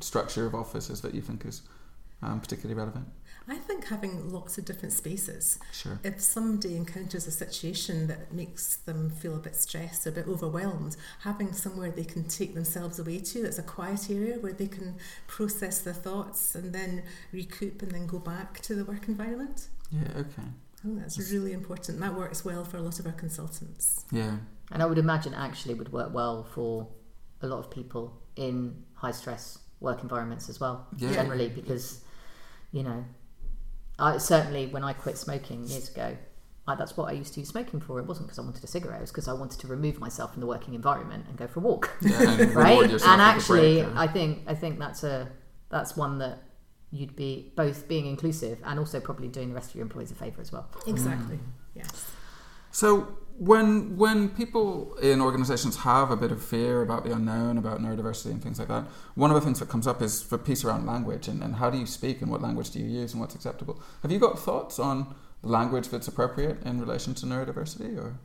structure of offices that you think is um, particularly relevant? I think having lots of different spaces. Sure. If somebody encounters a situation that makes them feel a bit stressed, a bit overwhelmed, having somewhere they can take themselves away to that's a quiet area where they can process their thoughts and then recoup and then go back to the work environment. Yeah. Okay. I think that's really important. That works well for a lot of our consultants. Yeah. And I would imagine actually would work well for a lot of people in high stress work environments as well, Yeah. generally, because, you know, I certainly when I quit smoking years ago, I, that's what I used to use smoking for. It wasn't because I wanted a cigarette, it was because I wanted to remove myself from the working environment and go for a walk. *laughs* Yeah. And right? And actually, break, yeah. I think I think that's a that's one that you'd be both being inclusive and also probably doing the rest of your employees a favour as well. Exactly. Mm. Yes. So when when people in organisations have a bit of fear about the unknown, about neurodiversity and things like that, one of the things that comes up is the piece around language and, and how do you speak and what language do you use and what's acceptable. Have you got thoughts on language that's appropriate in relation to neurodiversity or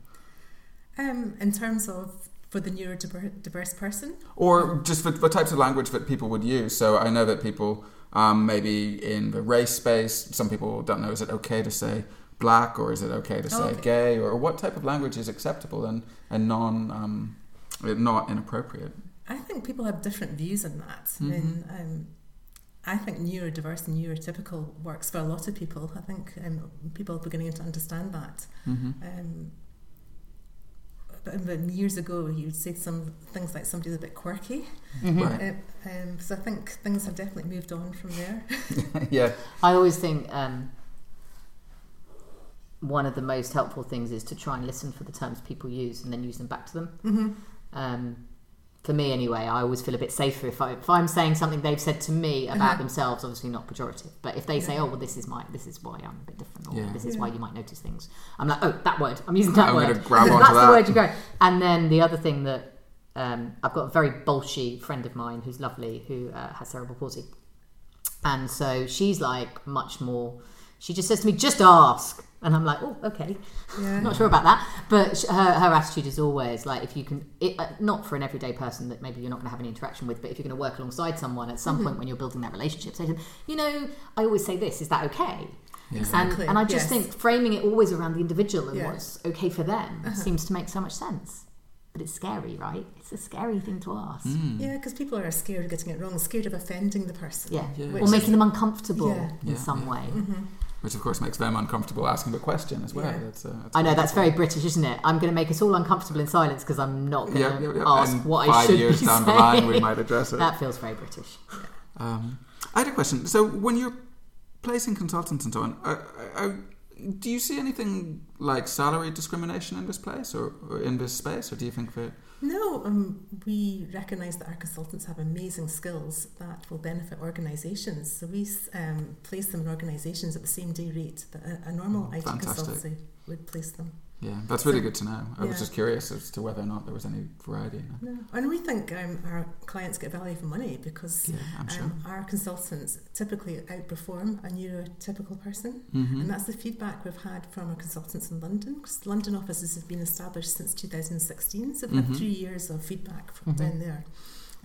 Um, in terms of for the neurodiverse person, or just the, the types of language that people would use? So I know that people um, maybe in the race space, some people don't know is it okay to say black or is it okay to say Okay. gay or what type of language is acceptable and and non um, not inappropriate. I think people have different views on that. I Mm-hmm. mean, um, I think neurodiverse and neurotypical works for a lot of people. I think um, people are beginning to understand that. Mm-hmm. Um, but, but years ago, you would say some things like somebody's a bit quirky. Right. Uh, um, so I think things have definitely moved on from there. *laughs* yeah. I always think um, one of the most helpful things is to try and listen for the terms people use and then use them back to them. hmm Um, for me, anyway, I always feel a bit safer if, I, if I'm saying something they've said to me about Uh-huh. themselves. Obviously, not pejorative, but if they say, "Oh, well, this is my, this is why I'm a bit different," or Yeah. "This is Yeah. why you might notice things," I'm like, "Oh, that word. I'm using that I'm word. grab onto That's that." the word you go." And then the other thing that um, I've got a very bolshy friend of mine who's lovely who uh, has cerebral palsy, and so she's like much more. She just says to me, "Just ask," and I'm like, "Oh, okay." Yeah. *laughs* not sure about that, but her, her attitude is always like if you can, it, uh, not for an everyday person that maybe you're not going to have any interaction with, but if you're going to work alongside someone at some mm-hmm. point when you're building that relationship, say to them, you know, I always say this, is that okay? Exactly, And, and I just yes. think framing it always around the individual and Yeah. what's okay for them uh-huh. seems to make so much sense. But it's scary, right? It's a scary thing to ask. Mm. Yeah, because people are scared of getting it wrong, scared of offending the person. Yeah. Yeah. Or making is- them uncomfortable Yeah. in Yeah, some yeah. way. Mm-hmm. Which of course makes them uncomfortable asking the question as well. Yeah. That's, uh, that's I know that's very. British, isn't it? I'm going to make us all uncomfortable in silence because I'm not going to yeah, yeah. ask and what I should years down the line, we might address it. *laughs* That feels very British. Um, I had a question. So when you're placing consultants and so on, uh, uh, do you see anything like salary discrimination in this place or, or in this space, or do you think that? No, um, we recognise that our consultants have amazing skills that will benefit organisations. So we um, place them in organisations at the same day rate that a, a normal IT Fantastic. consultancy would place them. Yeah, that's really So- good to know. I was just curious as to whether or not there was any variety. No. And we think um, our clients get value for money because Yeah, sure. um, our consultants typically outperform a neurotypical person. Mhm. And that's the feedback we've had from our consultants in London. Because London offices have been established since 2016, so we've Mhm. had three years of feedback from Mhm. down there.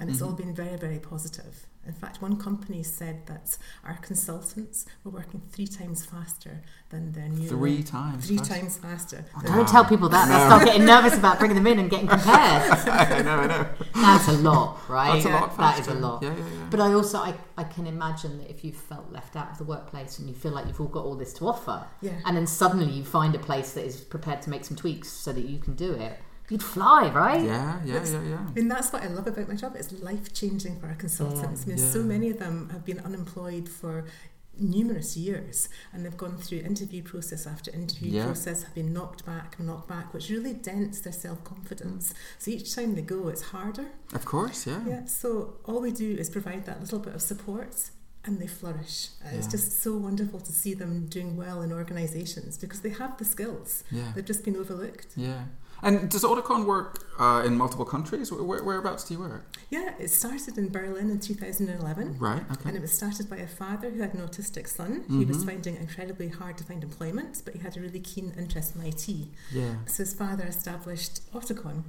and it's all been very, very positive. In fact, one company said that our consultants were working three times faster than their new Three times three faster. times faster. Don't tell people that. They'll start getting nervous about bringing them in and getting compared. *laughs* I know, I know. That's a lot, right? That's a lot Faster. That is a lot. Yeah, yeah, yeah. But I also I, I can imagine that if you felt left out of the workplace and you feel like you've all got all this to offer, Yeah. and then suddenly you find a place that is prepared to make some tweaks so that you can do it, you'd fly, right? Yeah, yeah, yeah, yeah. I mean, that's what I love about my job. It's life changing for our consultants. I mean, so many of them have been unemployed for numerous years and they've gone through interview process after interview Yeah. process have been knocked back and knocked back which really dents their self-confidence so each time they go it's harder Of course, yeah. yeah so all we do is provide that little bit of support and they flourish and it's just so wonderful to see them doing well in organizations because they have the skills Yeah. they've just been overlooked Yeah. And does Auticon work uh, in multiple countries? Where, whereabouts do you work? yeah it started in Berlin in 2011 Right, okay. And it was started by a father who had an autistic son. He was finding it incredibly hard to find employment, but he had a really keen interest in IT. Yeah. So his father established Auticon.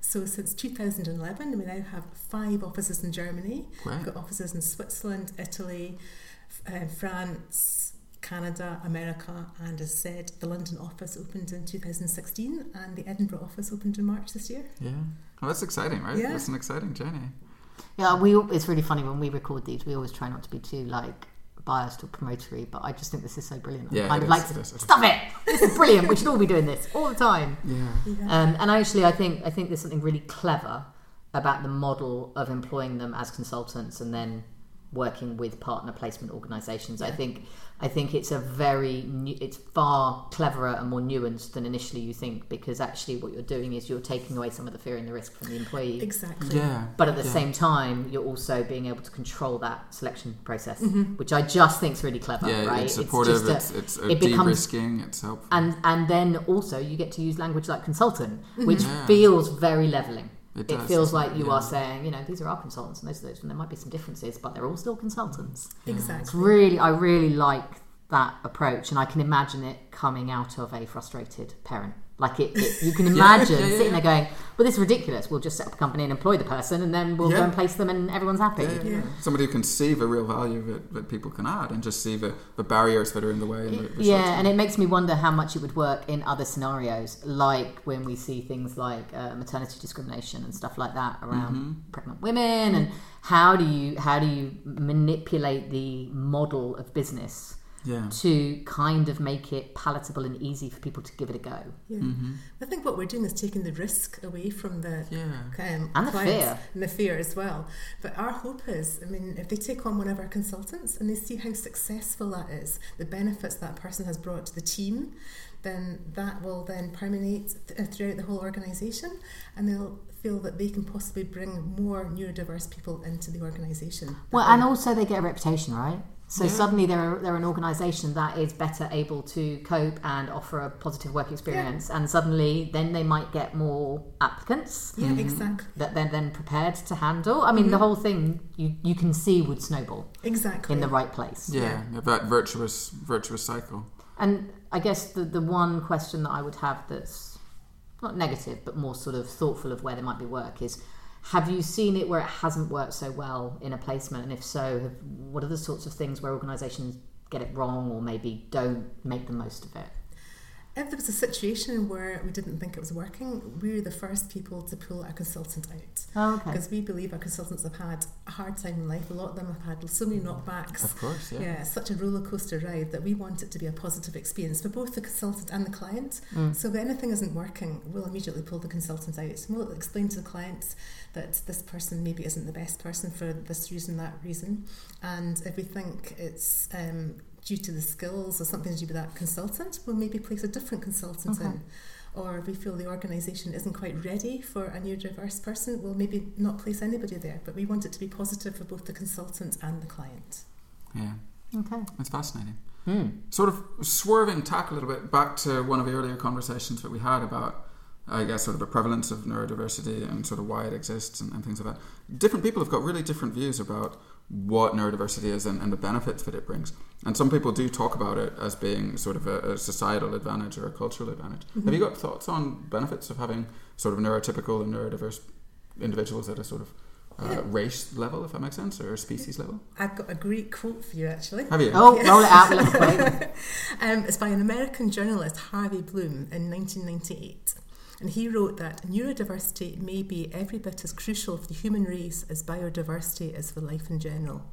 So since 2011, we now have five offices in Germany. We've got offices in Switzerland, Italy, uh, France, Canada, America, and as said, the London office opened in 2016 and the Edinburgh office opened in March this year. Yeah. Oh, that's exciting, right? Yeah. That's an exciting journey. Yeah, we. It's really funny when we record these. We always try not to be too like biased or promotory, but I just think this is so brilliant. I'm Yeah, kind it of is, like, it is, it is. stop it! This is brilliant. we should all be doing this all the time. Yeah. Um, and actually, I think I think there's something really clever about the model of employing them as consultants and then working with partner placement organisations. I think I think it's a very nu- it's far cleverer and more nuanced than initially you think because actually what you're doing is you're taking away some of the fear and the risk from the employee. Exactly. Yeah. But at the Yeah. same time, you're also being able to control that selection process, mm-hmm. which I just think is really clever. Yeah, right? it's supportive, just a- it's, it's a it becomes de-risking, it's helpful. and and then also you get to use language like consultant, mm-hmm. which Yeah. feels very leveling. It does, It, feels like you Yeah. are saying, you know, these are our consultants and those are those, and there might be some differences, but they're all still consultants. It's Exactly. really, I really like that approach, and I can imagine it coming out of a frustrated parent. Like it, it you can *laughs* imagine yeah, yeah, sitting yeah. there going, "Well, this is ridiculous. We'll just set up a company and employ the person, and then we'll Yeah. go and place them, and everyone's happy." Yeah, yeah, yeah. Somebody who can see the real value that, that people can add and just see the, the barriers that are in the way. And the, the Yeah, and it makes me wonder how much it would work in other scenarios, like when we see things like uh, maternity discrimination and stuff like that around Mm-hmm. pregnant women, and how do you how do you manipulate the model of business yeah. to kind of make it palatable and easy for people to give it a go? Yeah. I think what we're doing is taking the risk away from the Yeah. um, And the clients fear. and the fear as well. But our hope is, I mean, if they take on one of our consultants and they see how successful that is, the benefits that person has brought to the team, then that will then permeate th- uh, throughout the whole organisation, and they'll feel that they can possibly bring more neurodiverse people into the organisation. Well, and also they get a reputation, right? So Yeah. suddenly they're they're an organisation that is better able to cope and offer a positive work experience, and suddenly then they might get more applicants. yeah, mm-hmm. exactly, that they're then prepared to handle. I mean, the mm-hmm. whole thing you, you can see would snowball exactly. in the right place. Yeah, yeah, that virtuous virtuous cycle. And I guess the, the one question that I would have that's not negative, but more sort of thoughtful of where there might be work is have you seen it where it hasn't worked so well in a placement? And if so, have, what are the sorts of things where organisations get it wrong or maybe don't make the most of it? If there was a situation where we didn't think it was working, we're the first people to pull a consultant out. Oh, okay. Because we believe our consultants have had a hard time in life. A lot of them have had so many knockbacks. Of course, yeah. Yeah, it's such a roller coaster ride that we want it to be a positive experience for both the consultant and the client. Mm. So if anything isn't working, we'll immediately pull the consultant out. We'll explain to the client that this person maybe isn't the best person for this reason, that reason. And if we think it's um, due to the skills or something to do with that consultant, we'll maybe place a different consultant Okay. in. Or if we feel the organisation isn't quite ready for a neurodiverse person, we'll maybe not place anybody there. But we want it to be positive for both the consultant and the client. Yeah, Okay. it's fascinating. Hmm. Sort of swerving tack a little bit back to one of the earlier conversations that we had about, I guess, sort of the prevalence of neurodiversity and sort of why it exists and, and things like that. Different people have got really different views about what neurodiversity is and, and the benefits that it brings. And some people do talk about it as being sort of a, a societal advantage or a cultural advantage. Have you got thoughts on benefits of having sort of neurotypical and neurodiverse individuals at a sort of uh, race level, if that makes sense, or species level. I've got a great quote for you actually. Have you? Oh, roll it out. We'll have to wait. Um, it's by an American journalist, Harvey Blume, in 1998. And he wrote that neurodiversity may be every bit as crucial for the human race as biodiversity is for life in general.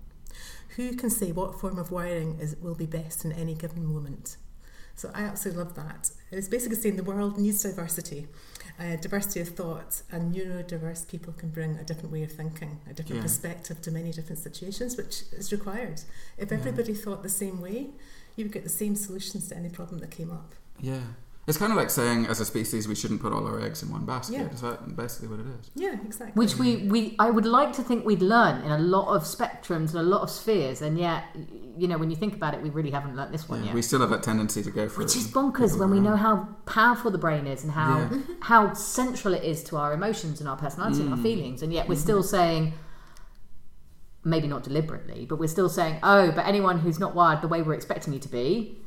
Who can say what form of wiring is, will be best in any given moment? So I absolutely love that. It's basically saying the world needs diversity, uh, diversity of thought, and neurodiverse people can bring a different way of thinking, a different Yeah. perspective to many different situations, which is required. If everybody thought the same way, you would get the same solutions to any problem that came up. Yeah. It's kind of like saying, as a species, we shouldn't put all our eggs in one basket. Yeah. Is that basically what it is? Yeah, exactly. Which we, we I would like to think we'd learn in a lot of spectrums and a lot of spheres, and yet, you know, when you think about it, we really haven't learned this one Yeah, yet. We still have that tendency to go for Which is bonkers when we know how powerful the brain is and how Yeah. Mm-hmm. how central it is to our emotions and our personality and our mm. feelings, and yet we're mm-hmm. still saying, maybe not deliberately, but we're still saying, oh, but anyone who's not wired the way we're expecting you to be,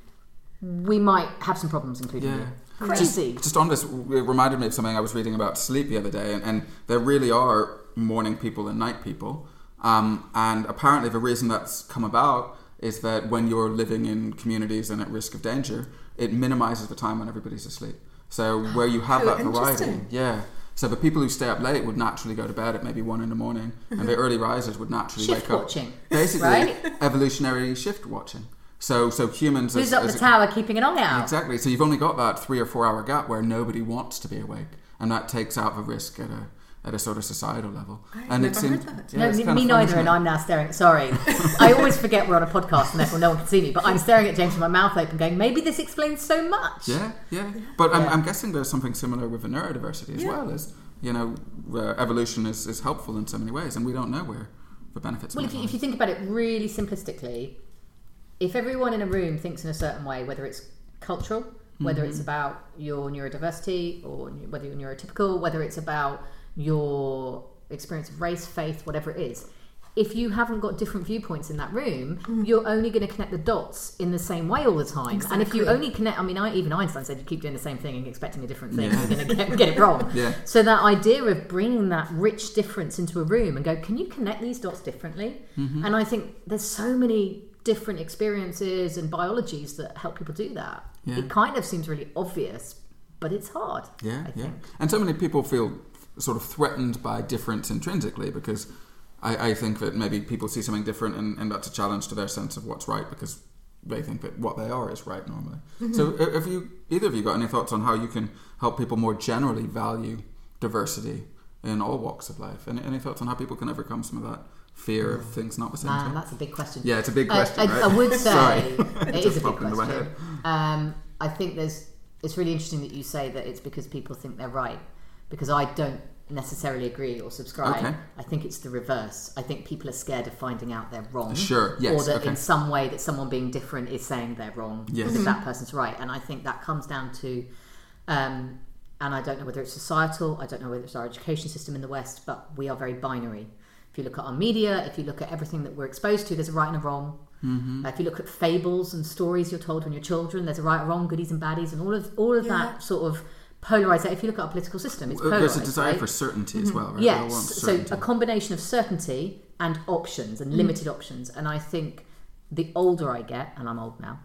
we might have some problems, including Yeah. you. Crazy. Just on this, it reminded me of something I was reading about sleep the other day, and, and there really are morning people and night people. Um, and apparently, the reason that's come about is that when you're living in communities and at risk of danger, it minimizes the time when everybody's asleep. So where you have *gasps* How that variety, yeah. So the people who stay up late would naturally go to bed at maybe one in the morning, and the early risers would naturally Shift wake up. watching, Basically, right? evolutionary shift watching. So so humans Who's as, up as the a- tower keeping an eye out? Exactly. So you've only got that three or four hour gap where nobody wants to be awake, and that takes out the risk at a at a sort of societal level. I've and heard that. yeah, no, it's me fun, neither, and? I'm now staring. Sorry, I always forget we're on a podcast and therefore no one can see me. But I'm staring at James with my mouth open, going, maybe this explains so much. Yeah, yeah. But I'm, Yeah. I'm guessing there's something similar with the neurodiversity as Yeah. well. As you know, uh, evolution is, is helpful in so many ways, and we don't know where the benefits. Well, if you, if you think about it really simplistically, if everyone in a room thinks in a certain way, whether it's cultural, whether Mm-hmm. it's about your neurodiversity, or whether you're neurotypical, whether it's about your experience of race, faith, whatever it is, if you haven't got different viewpoints in that room, Mm. you're only going to connect the dots in the same way all the time. And if you only connect, I mean, I, even Einstein said you keep doing the same thing and expecting a different thing, Yeah. you're going to get, get it wrong. *laughs* Yeah. So that idea of bringing that rich difference into a room and go, can you connect these dots differently? Mm-hmm. And I think there's so many different experiences and biologies that help people do that. Yeah. It kind of seems really obvious, but it's hard. Yeah, I yeah. think. And so many people feel sort of threatened by difference intrinsically because I, I think that maybe people see something different and, and that's a challenge to their sense of what's right because they think that what they are is right normally. So, uh, have you either of you got any thoughts on how you can help people more generally value diversity in all walks of life? Any, any thoughts on how people can overcome some of that fear of things not the same? Man, that's a big question. Yeah, it's a big question. I, right? I would *laughs* say it *laughs* Just a big popped into my question. Um, I think there's. It's really interesting that you say that it's because people think they're right, because I don't necessarily agree or subscribe. Okay. I think it's the reverse. I think people are scared of finding out they're wrong. Sure, yes, Or that okay. in some way that someone being different is saying they're wrong. Yes. Because if that person's right, and I think that comes down to. Um, and I don't know whether it's societal, I don't know whether it's our education system in the West, but we are very binary. If you look at our media, if you look at everything that we're exposed to, there's a right and a wrong. Mm-hmm. Uh, if you look at fables and stories you're told when you're children, there's a right and wrong, goodies and baddies, and all of all of Yeah. that sort of polarized. If you look at our political system, it's polarized. There's a desire right? for certainty as well, right? They all want Yes, so a combination of certainty and options and limited options. And I think the older I get, and I'm old now,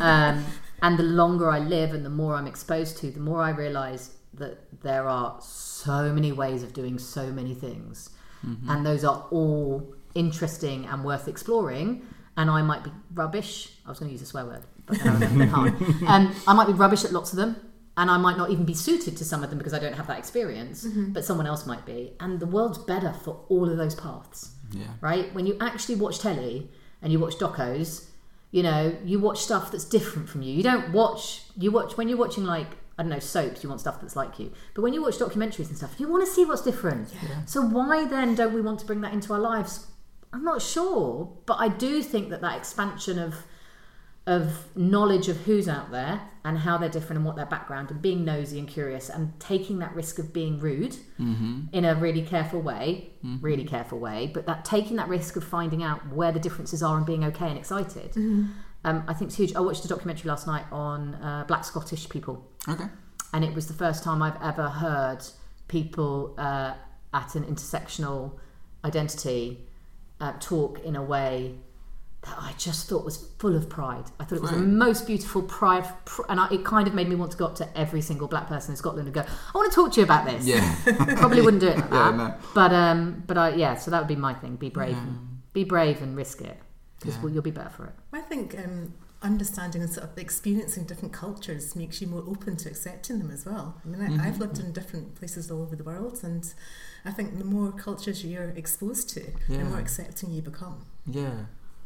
um, *laughs* and the longer I live and the more I'm exposed to, the more I realize that there are so many ways of doing so many things. And those are all interesting and worth exploring. And I might be rubbish. I was going to use a swear word, but no, I can't. *laughs* Um, I might be rubbish at lots of them. And I might not even be suited to some of them because I don't have that experience, but someone else might be. And the world's better for all of those paths yeah. right? When you actually watch telly and you watch docos, you know, you watch stuff that's different from you. You don't watch, you watch, when you're watching like, I don't know, soaps, you want stuff that's like you. But when you watch documentaries and stuff, you want to see what's different. So why then don't we want to bring that into our lives? I'm not sure, but I do think that that expansion of of knowledge of who's out there and how they're different and what their background and being nosy and curious and taking that risk of being rude mm-hmm. in a really careful way, mm-hmm. really careful way, but that taking that risk of finding out where the differences are and being okay and excited, mm-hmm. Um, I think it's huge. I watched a documentary last night on uh, Black Scottish people, Okay. and it was the first time I've ever heard people uh, at an intersectional identity uh, talk in a way that I just thought was full of pride. I thought it was the most beautiful pride, pr- and I, it kind of made me want to go up to every single black person in Scotland and go, "I want to talk to you about this." Yeah. *laughs* Probably wouldn't do it like Yeah, that, no. but um, but I, yeah, so that would be my thing: be brave, and, be brave, and risk it because Yeah. well, you'll be better for it. I think um, understanding and sort of experiencing different cultures makes you more open to accepting them as well. I mean, I, Mm-hmm. I've lived in different places all over the world, and I think the more cultures you're exposed to, Yeah. the more accepting you become. Yeah.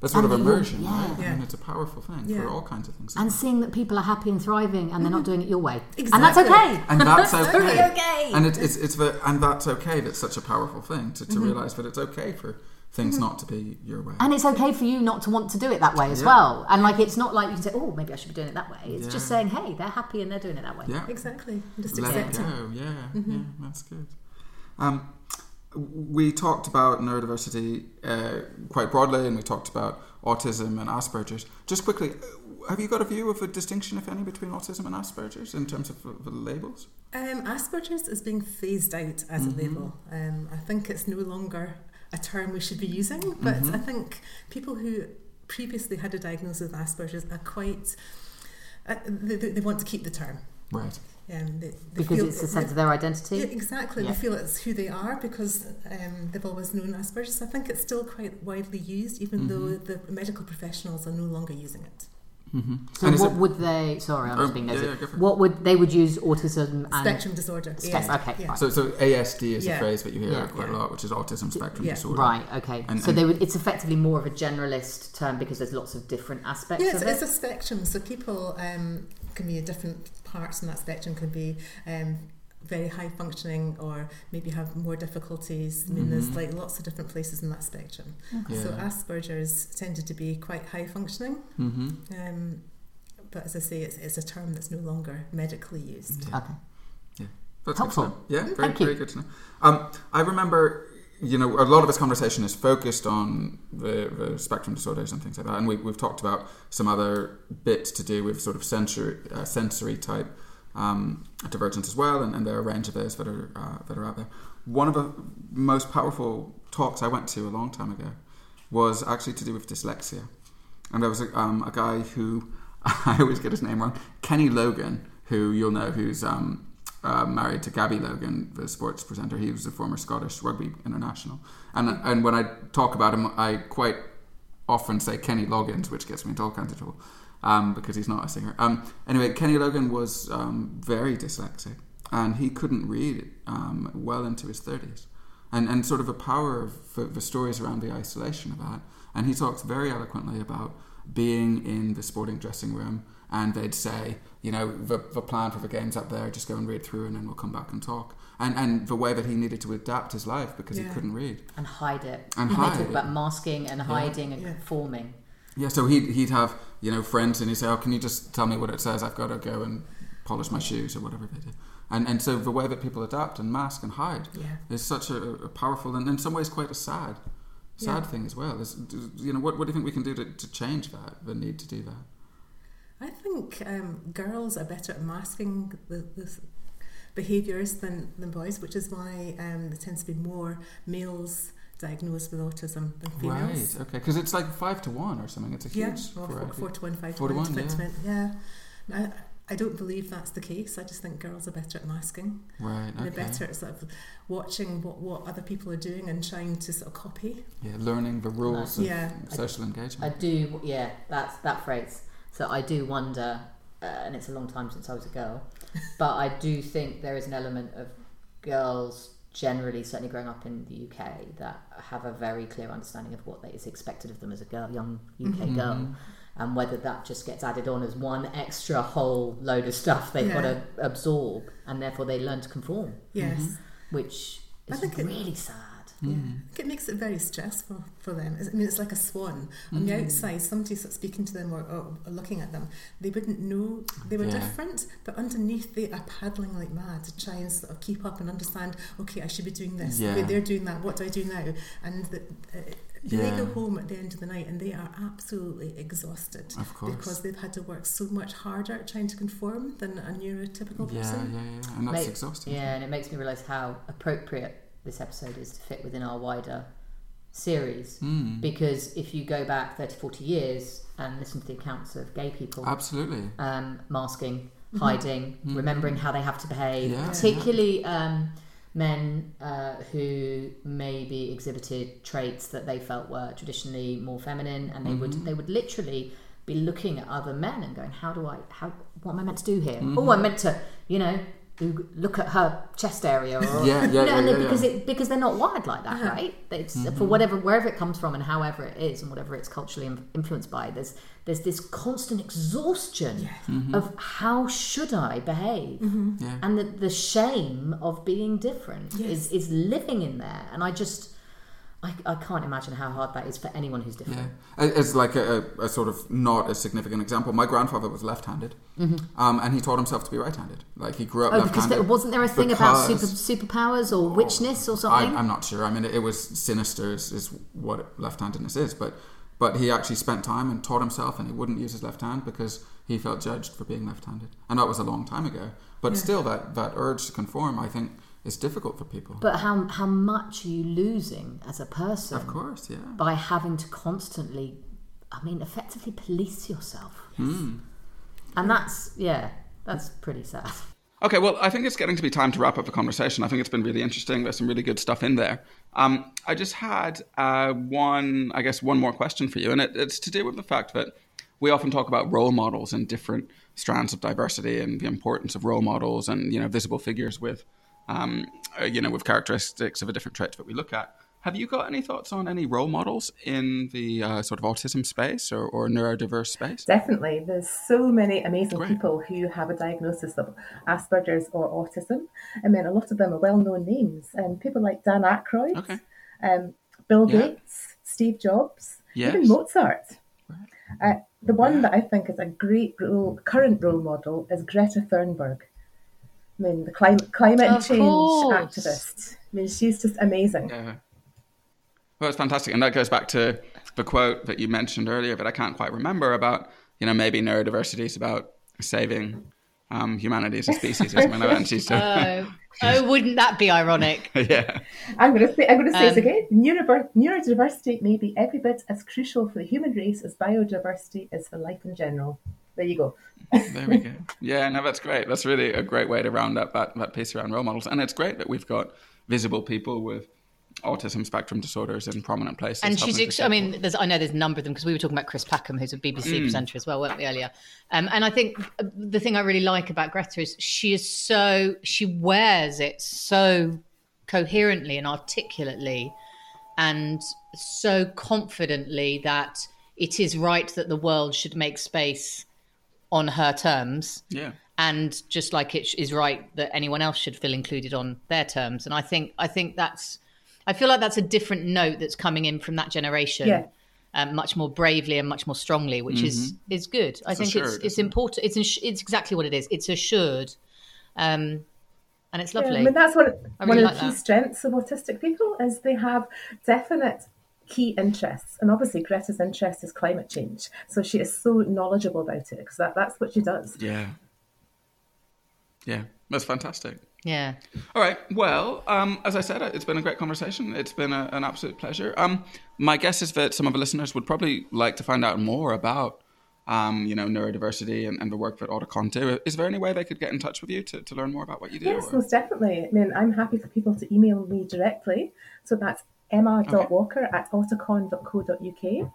That's sort And of immersion, yeah. right? I Yeah. mean, it's a powerful thing Yeah. for all kinds of things. And seeing that people are happy and thriving, and they're not doing it your way, exactly. and that's okay. and that's *laughs* okay. totally okay. And it, it's it's the, and that's okay. That's such a powerful thing to, to realize that it's okay for things not to be your way. And it's okay for you not to want to do it that way as Yeah. well. And like, it's not like you can say, "Oh, maybe I should be doing it that way." It's just saying, "Hey, they're happy and they're doing it that way." yeah, Exactly. Just let it accepting. go. Yeah, yeah, that's good. Um, we talked about neurodiversity uh, quite broadly, and we talked about autism and Asperger's. Just quickly, uh, have you got a view of a distinction, if any, between autism and Asperger's in terms of the, the labels? Um, Asperger's is being phased out as Mm-hmm. a label. Um, I think it's no longer a term we should be using, but Mm-hmm. I think people who previously had a diagnosis of Asperger's are quite. Uh, they, they they want to keep the term. Right. Um, they, they Because feel- it's a sense of their identity. Yeah, exactly. Yeah. They feel it's who they are because um, they've always known Asperger's. I think it's still quite widely used, even though the medical professionals are no longer using it. Mm-hmm. So what would they? Sorry, I'm Oh, just being nosy. yeah, go for it. what would they would use autism and Spectrum disorder. Spec- yeah. okay, Yeah. fine. So, so ASD is a phrase that you hear Yeah. quite a lot, which is autism spectrum Yeah. disorder. right? Okay, And- so and- they would. It's effectively more of a generalist term because there's lots of different aspects Yeah, it's, of it's it. a spectrum. So people um, can be at different parts in that spectrum. Can be um, very high functioning, or maybe have more difficulties. I mean, there's Mhm. like lots of different places in that spectrum. So Yeah. Asperger's tended to be quite high functioning. Mm-hmm. Um, but as I say, it's, it's a term that's no longer medically used. Okay. Yeah. That's Helpful. Good. Yeah, very, Thank you. very good to know. Um, I remember, you know, a lot of this conversation is focused on the, the spectrum disorders and things like that, and we, we've talked about some other bits to do with sort of sensory, uh, sensory type um, divergence as well, and, and there are a range of those that are uh, that are out there. One of the most powerful talks I went to a long time ago was actually to do with dyslexia, and there was a, um, a guy who *laughs* I always get his name wrong, Kenny Logan, who you'll know, who's um, uh, married to Gabby Logan, the sports presenter. He was a former Scottish rugby international, and and when I talk about him, I quite often say Kenny Loggins, which gets me into all kinds of trouble um, because he's not a singer. Um, anyway, Kenny Logan was um, very dyslexic, and he couldn't read um, well into his thirties, and and sort of the power of the, the stories around the isolation of that. And he talks very eloquently about being in the sporting dressing room and they'd say, you know, the, the plan for the game's up there, just go and read through and then we'll come back and talk. And and the way that he needed to adapt his life because he couldn't read. And hide it. And they hide talk it. about masking and hiding and Yeah. conforming. Yeah, so he'd, he'd have, you know, friends and he'd say, oh, can you just tell me what it says? I've got to go and polish my shoes or whatever they do. And, and so the way that people adapt and mask and hide Yeah. is such a, a powerful and in some ways quite a sad, sad Yeah. thing as well. Is, you know, what, what do you think we can do to, to change that, the need to do that? I think um, girls are better at masking the, the behaviours than, than boys, which is why um, there tends to be more males diagnosed with autism than females. Right, okay. Because it's like five to one or something. It's a huge Yeah, well, four, four to one, five Four to to one, one, to yeah. one, yeah. I, I don't believe that's the case. I just think girls are better at masking. Right, They're better at sort of watching what, what other people are doing and trying to sort of copy. Yeah, learning the rules of Yeah. social I engagement. I do, yeah, that's that phrase. So I do wonder, uh, and it's a long time since I was a girl, but I do think there is an element of girls generally, certainly growing up in the UK, that have a very clear understanding of what is expected of them as a girl, young UK mm-hmm. girl. And whether that just gets added on as one extra whole load of stuff they've got to absorb, and therefore they learn to conform, Yes. Mm-hmm. which I is think it- really sad. Yeah, I think it makes it very stressful for them. I mean, it's like a swan. On the outside, somebody speaking to them or, or, or looking at them, they wouldn't know they were Yeah. different, but underneath they are paddling like mad to try and sort of keep up and understand, okay, I should be doing this. Yeah. Okay, they're doing that. What do I do now? And the, uh, they go home at the end of the night and they are absolutely exhausted Of course. because they've had to work so much harder trying to conform than a neurotypical Yeah, yeah, person. yeah, and that's Make- exhausting. Yeah, and it makes me realise how appropriate this episode is to fit within our wider series because if you go back 30, 40 years and listen to the accounts of gay people Absolutely. um, masking, hiding, remembering how they have to behave, Yeah, particularly um, men uh, who maybe exhibited traits that they felt were traditionally more feminine, and they would they would literally be looking at other men and going, "How do I? How? What am I meant to do here? Oh, I'm meant to, you know." Look at her chest area, or Yeah, yeah, *laughs* you know, yeah, and yeah, because yeah. it because they're not wired like that, uh-huh. right? It's for mm-hmm. whatever wherever it comes from and however it is and whatever it's culturally influenced by. There's there's this constant exhaustion mm-hmm. of how should I behave, mm-hmm. Yeah. and the, the shame of being different is is living in there. And I just I, I can't imagine how hard that is for anyone who's different. Yeah, it's like a, a, a sort of not a significant example. My grandfather was left-handed, um, and he taught himself to be right-handed. Like he grew up Mm-hmm. Oh, because there, wasn't there a thing about super superpowers or witchness or something? I, I'm not sure. I mean, it, it was sinister, is, is what left-handedness is. But but he actually spent time and taught himself, and he wouldn't use his left hand because he felt judged for being left-handed, and that was a long time ago. But still, that that urge to conform, I think, is difficult for people. but how how much are you losing as a person? of course, yeah. by having to constantly, I mean, effectively police yourself. Hmm. And that's, yeah, that's pretty sad. Okay, well, I think it's getting to be time to wrap up the conversation. I think it's been really interesting. There's some really good stuff in there. Um, I just had uh, one, I guess, one more question for you, and it, it's to do with the fact that we often talk about role models and different strands of diversity and the importance of role models and you know visible figures with, um, uh, you know, with characteristics of a different trait that we look at. Have you got any thoughts on any role models in the uh, sort of autism space or, or neurodiverse space? Definitely. There's so many amazing Great. people who have a diagnosis of Asperger's or autism. I mean, a lot of them are well known names. Um, people like Dan Aykroyd, Okay. um, Bill Yeah. Gates, Steve Jobs, Yes. even Mozart. Uh, the one that I think is a great role, current role model is Greta Thunberg. I mean, the climate, climate Of change course. activist. I mean, she's just amazing. Yeah. Well, it's fantastic. And that goes back to the quote that you mentioned earlier but I can't quite remember about, you know, maybe neurodiversity is about saving um, humanity as a species or something like that. And she's *laughs* Oh, *laughs* oh, wouldn't that be ironic? *laughs* yeah. I'm going to say, I'm going to say Um, this again. Neurodiver- neurodiversity may be every bit as crucial for the human race as biodiversity is for life in general. There you go. There we go. Yeah, no, that's great. That's really a great way to round up that, that piece around role models. And it's great that we've got visible people with autism spectrum disorders in prominent places. And she's, ex- I mean, there's, I know there's a number of them because we were talking about Chris Packham, who's a BBC presenter as well, weren't we earlier? Um, and I think uh, the thing I really like about Greta is she is so she wears it so coherently and articulately, and so confidently that it is right that the world should make space on her terms yeah. and just like it is right that anyone else should feel included on their terms and i think i think that's i feel like that's a different note that's coming in from that generation Yeah. um, much more bravely and much more strongly which is is good i think it's assured, it's isn't it? important it's ins- it's exactly what it is it's assured um and it's lovely Yeah, I mean, that's one, I one of like the key that. strengths of autistic people is they have definite key interests. And obviously, Greta's interest is climate change. So she is so knowledgeable about it because that, that's what she does. Yeah. Yeah. That's fantastic. yeah All right. Well, um, as I said, it's been a great conversation. It's been a, an absolute pleasure. Um, my guess is that some of the listeners would probably like to find out more about, um, you know, neurodiversity and, and the work that Auticon do. Is there any way they could get in touch with you to, to learn more about what you do? Yes, or- most definitely. I mean, I'm happy for people to email me directly. So that's emma.walker at auticon.co.uk.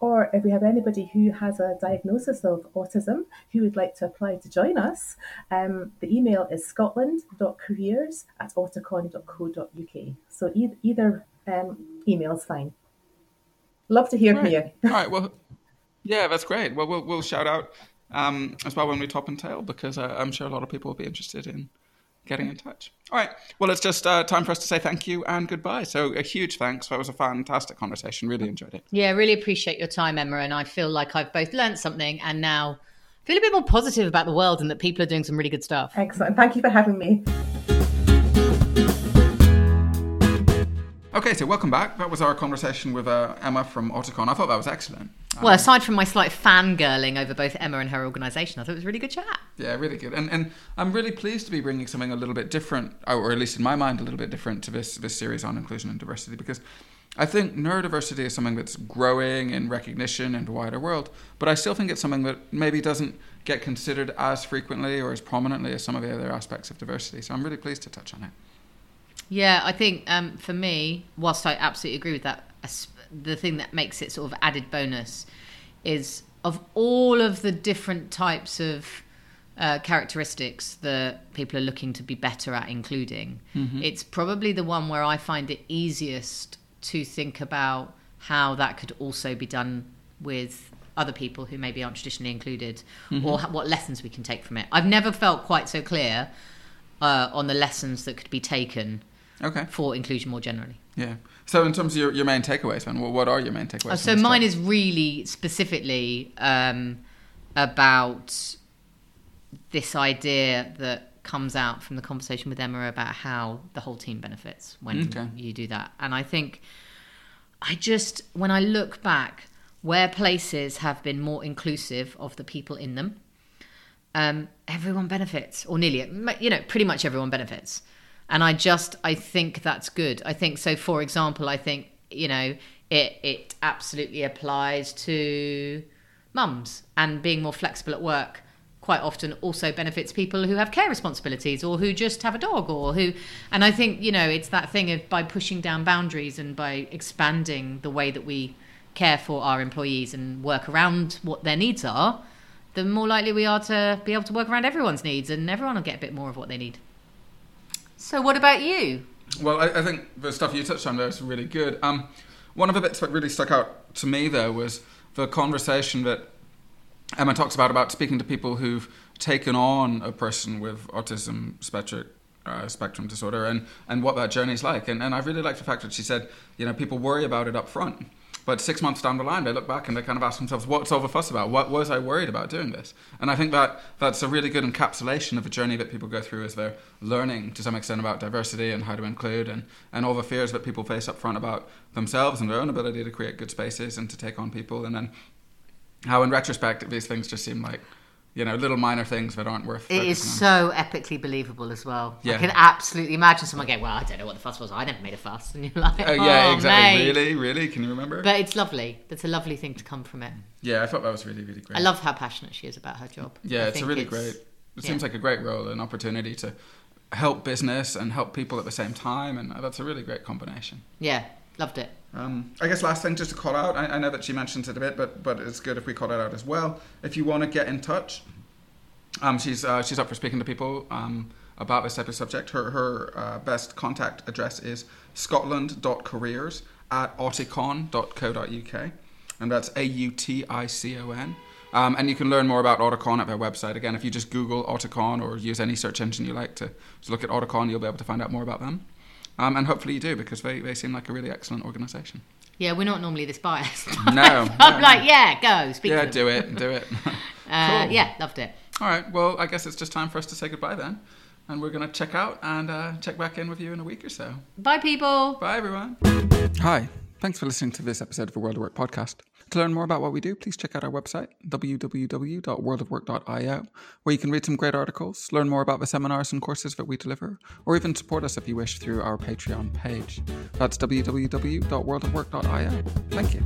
Or if we have anybody who has a diagnosis of autism who would like to apply to join us, um, the email is scotland.careers at auticon.co.uk. So e- either um, email is fine. Love to hear from you. All right. Well, yeah, that's great. Well, we'll, we'll shout out um, as well when we top and tail because uh, I'm sure a lot of people will be interested in getting in touch. All right. Well, it's just uh, time for us to say thank you and goodbye. So a huge thanks. That was a fantastic conversation. Really enjoyed it. yeah really appreciate your time emma and i feel like i've both learned something and now feel a bit more positive about the world and that people are doing some really good stuff Excellent. Thank you for having me. Okay, so welcome back. That was our conversation with uh, Emma from Auticon. I thought that was excellent. Well, aside from my slight fangirling over both Emma and her organisation, I thought it was a really good chat. Yeah, really good. And and I'm really pleased to be bringing something a little bit different, or at least in my mind, a little bit different to this this series on inclusion and diversity because I think neurodiversity is something that's growing in recognition in the wider world, but I still think it's something that maybe doesn't get considered as frequently or as prominently as some of the other aspects of diversity. So I'm really pleased to touch on it. Yeah, I think um, for me, whilst I absolutely agree with that, the thing that makes it sort of added bonus is of all of the different types of uh, characteristics that people are looking to be better at including, mm-hmm. it's probably the one where I find it easiest to think about how that could also be done with other people who maybe aren't traditionally included mm-hmm. or what lessons we can take from it. I've never felt quite so clear uh, on the lessons that could be taken okay. for inclusion more generally. Yeah. So, in terms of your, your main takeaways, then, what are your main takeaways? Oh, so, mine is really specifically um, about this idea that comes out from the conversation with Emma about how the whole team benefits when okay. you do that. And I think I just, when I look back, where places have been more inclusive of the people in them, um, everyone benefits, or nearly, you know, pretty much everyone benefits. And I just, I think that's good. I think so. For example, I think you know it it absolutely applies to mums and being more flexible at work quite often also benefits people who have care responsibilities or who just have a dog or who and i think you know it's that thing of by pushing down boundaries and by expanding the way that we care for our employees and work around what their needs are the more likely we are to be able to work around everyone's needs and everyone will get a bit more of what they need so what about you well i, I think the stuff you touched on there is really good um, one of the bits that really stuck out to me though was the conversation that Emma talks about about speaking to people who've taken on a person with autism spectrum uh, spectrum disorder and, and what that journey is like. And, and I really like the fact that she said, you know, people worry about it up front. But six months down the line, they look back and they kind of ask themselves, what's all the fuss about? What was I worried about doing this? And I think that that's a really good encapsulation of a journey that people go through as they're learning to some extent about diversity and how to include and, and all the fears that people face up front about themselves and their own ability to create good spaces and to take on people. And then how in retrospect these things just seem like you know little minor things that aren't worth it is so epically believable as well. Yeah. i can absolutely imagine someone going well i don't know what the fuss was. I never made a fuss. *laughs* And you're like uh, yeah oh, exactly. mate. really? Really? Can you remember? But it's lovely. That's a lovely thing to come from it. Yeah i thought that was really really great. I love how passionate she is about her job. Yeah I it's a really it's, great it yeah. seems like a great role an opportunity to help business and help people at the same time and that's a really great combination. Yeah loved it um, I guess last thing just to call out, I, I, know that she mentioned it a bit, but but it's good if we call it out as well. If you want to get in touch, um, she's uh, she's up for speaking to people um, about this type of subject. Her her uh, best contact address is scotland.careers at auticon.co.uk, and that's A U T I C O N. Um, and you can learn more about Auticon at their website. Again, if you just Google Auticon or use any search engine you like to, to look at Auticon, you'll be able to find out more about them. Um, and hopefully you do because they, they seem like a really excellent organisation. Yeah, we're not normally this biased. no, *laughs* I'm like, yeah, go speak. Yeah, do it, do it. *laughs* *laughs* uh, cool. Yeah, loved it. All right, well, I guess it's just time for us to say goodbye then, and we're gonna check out and uh, check back in with you in a week or so. Bye, people. Bye, everyone. Hi, thanks for listening to this episode of the World of Work podcast. To learn more about what we do, please check out our website, www.worldofwork.io, where you can read some great articles, learn more about the seminars and courses that we deliver, or even support us if you wish through our Patreon page. That's www.worldofwork.io. Thank you.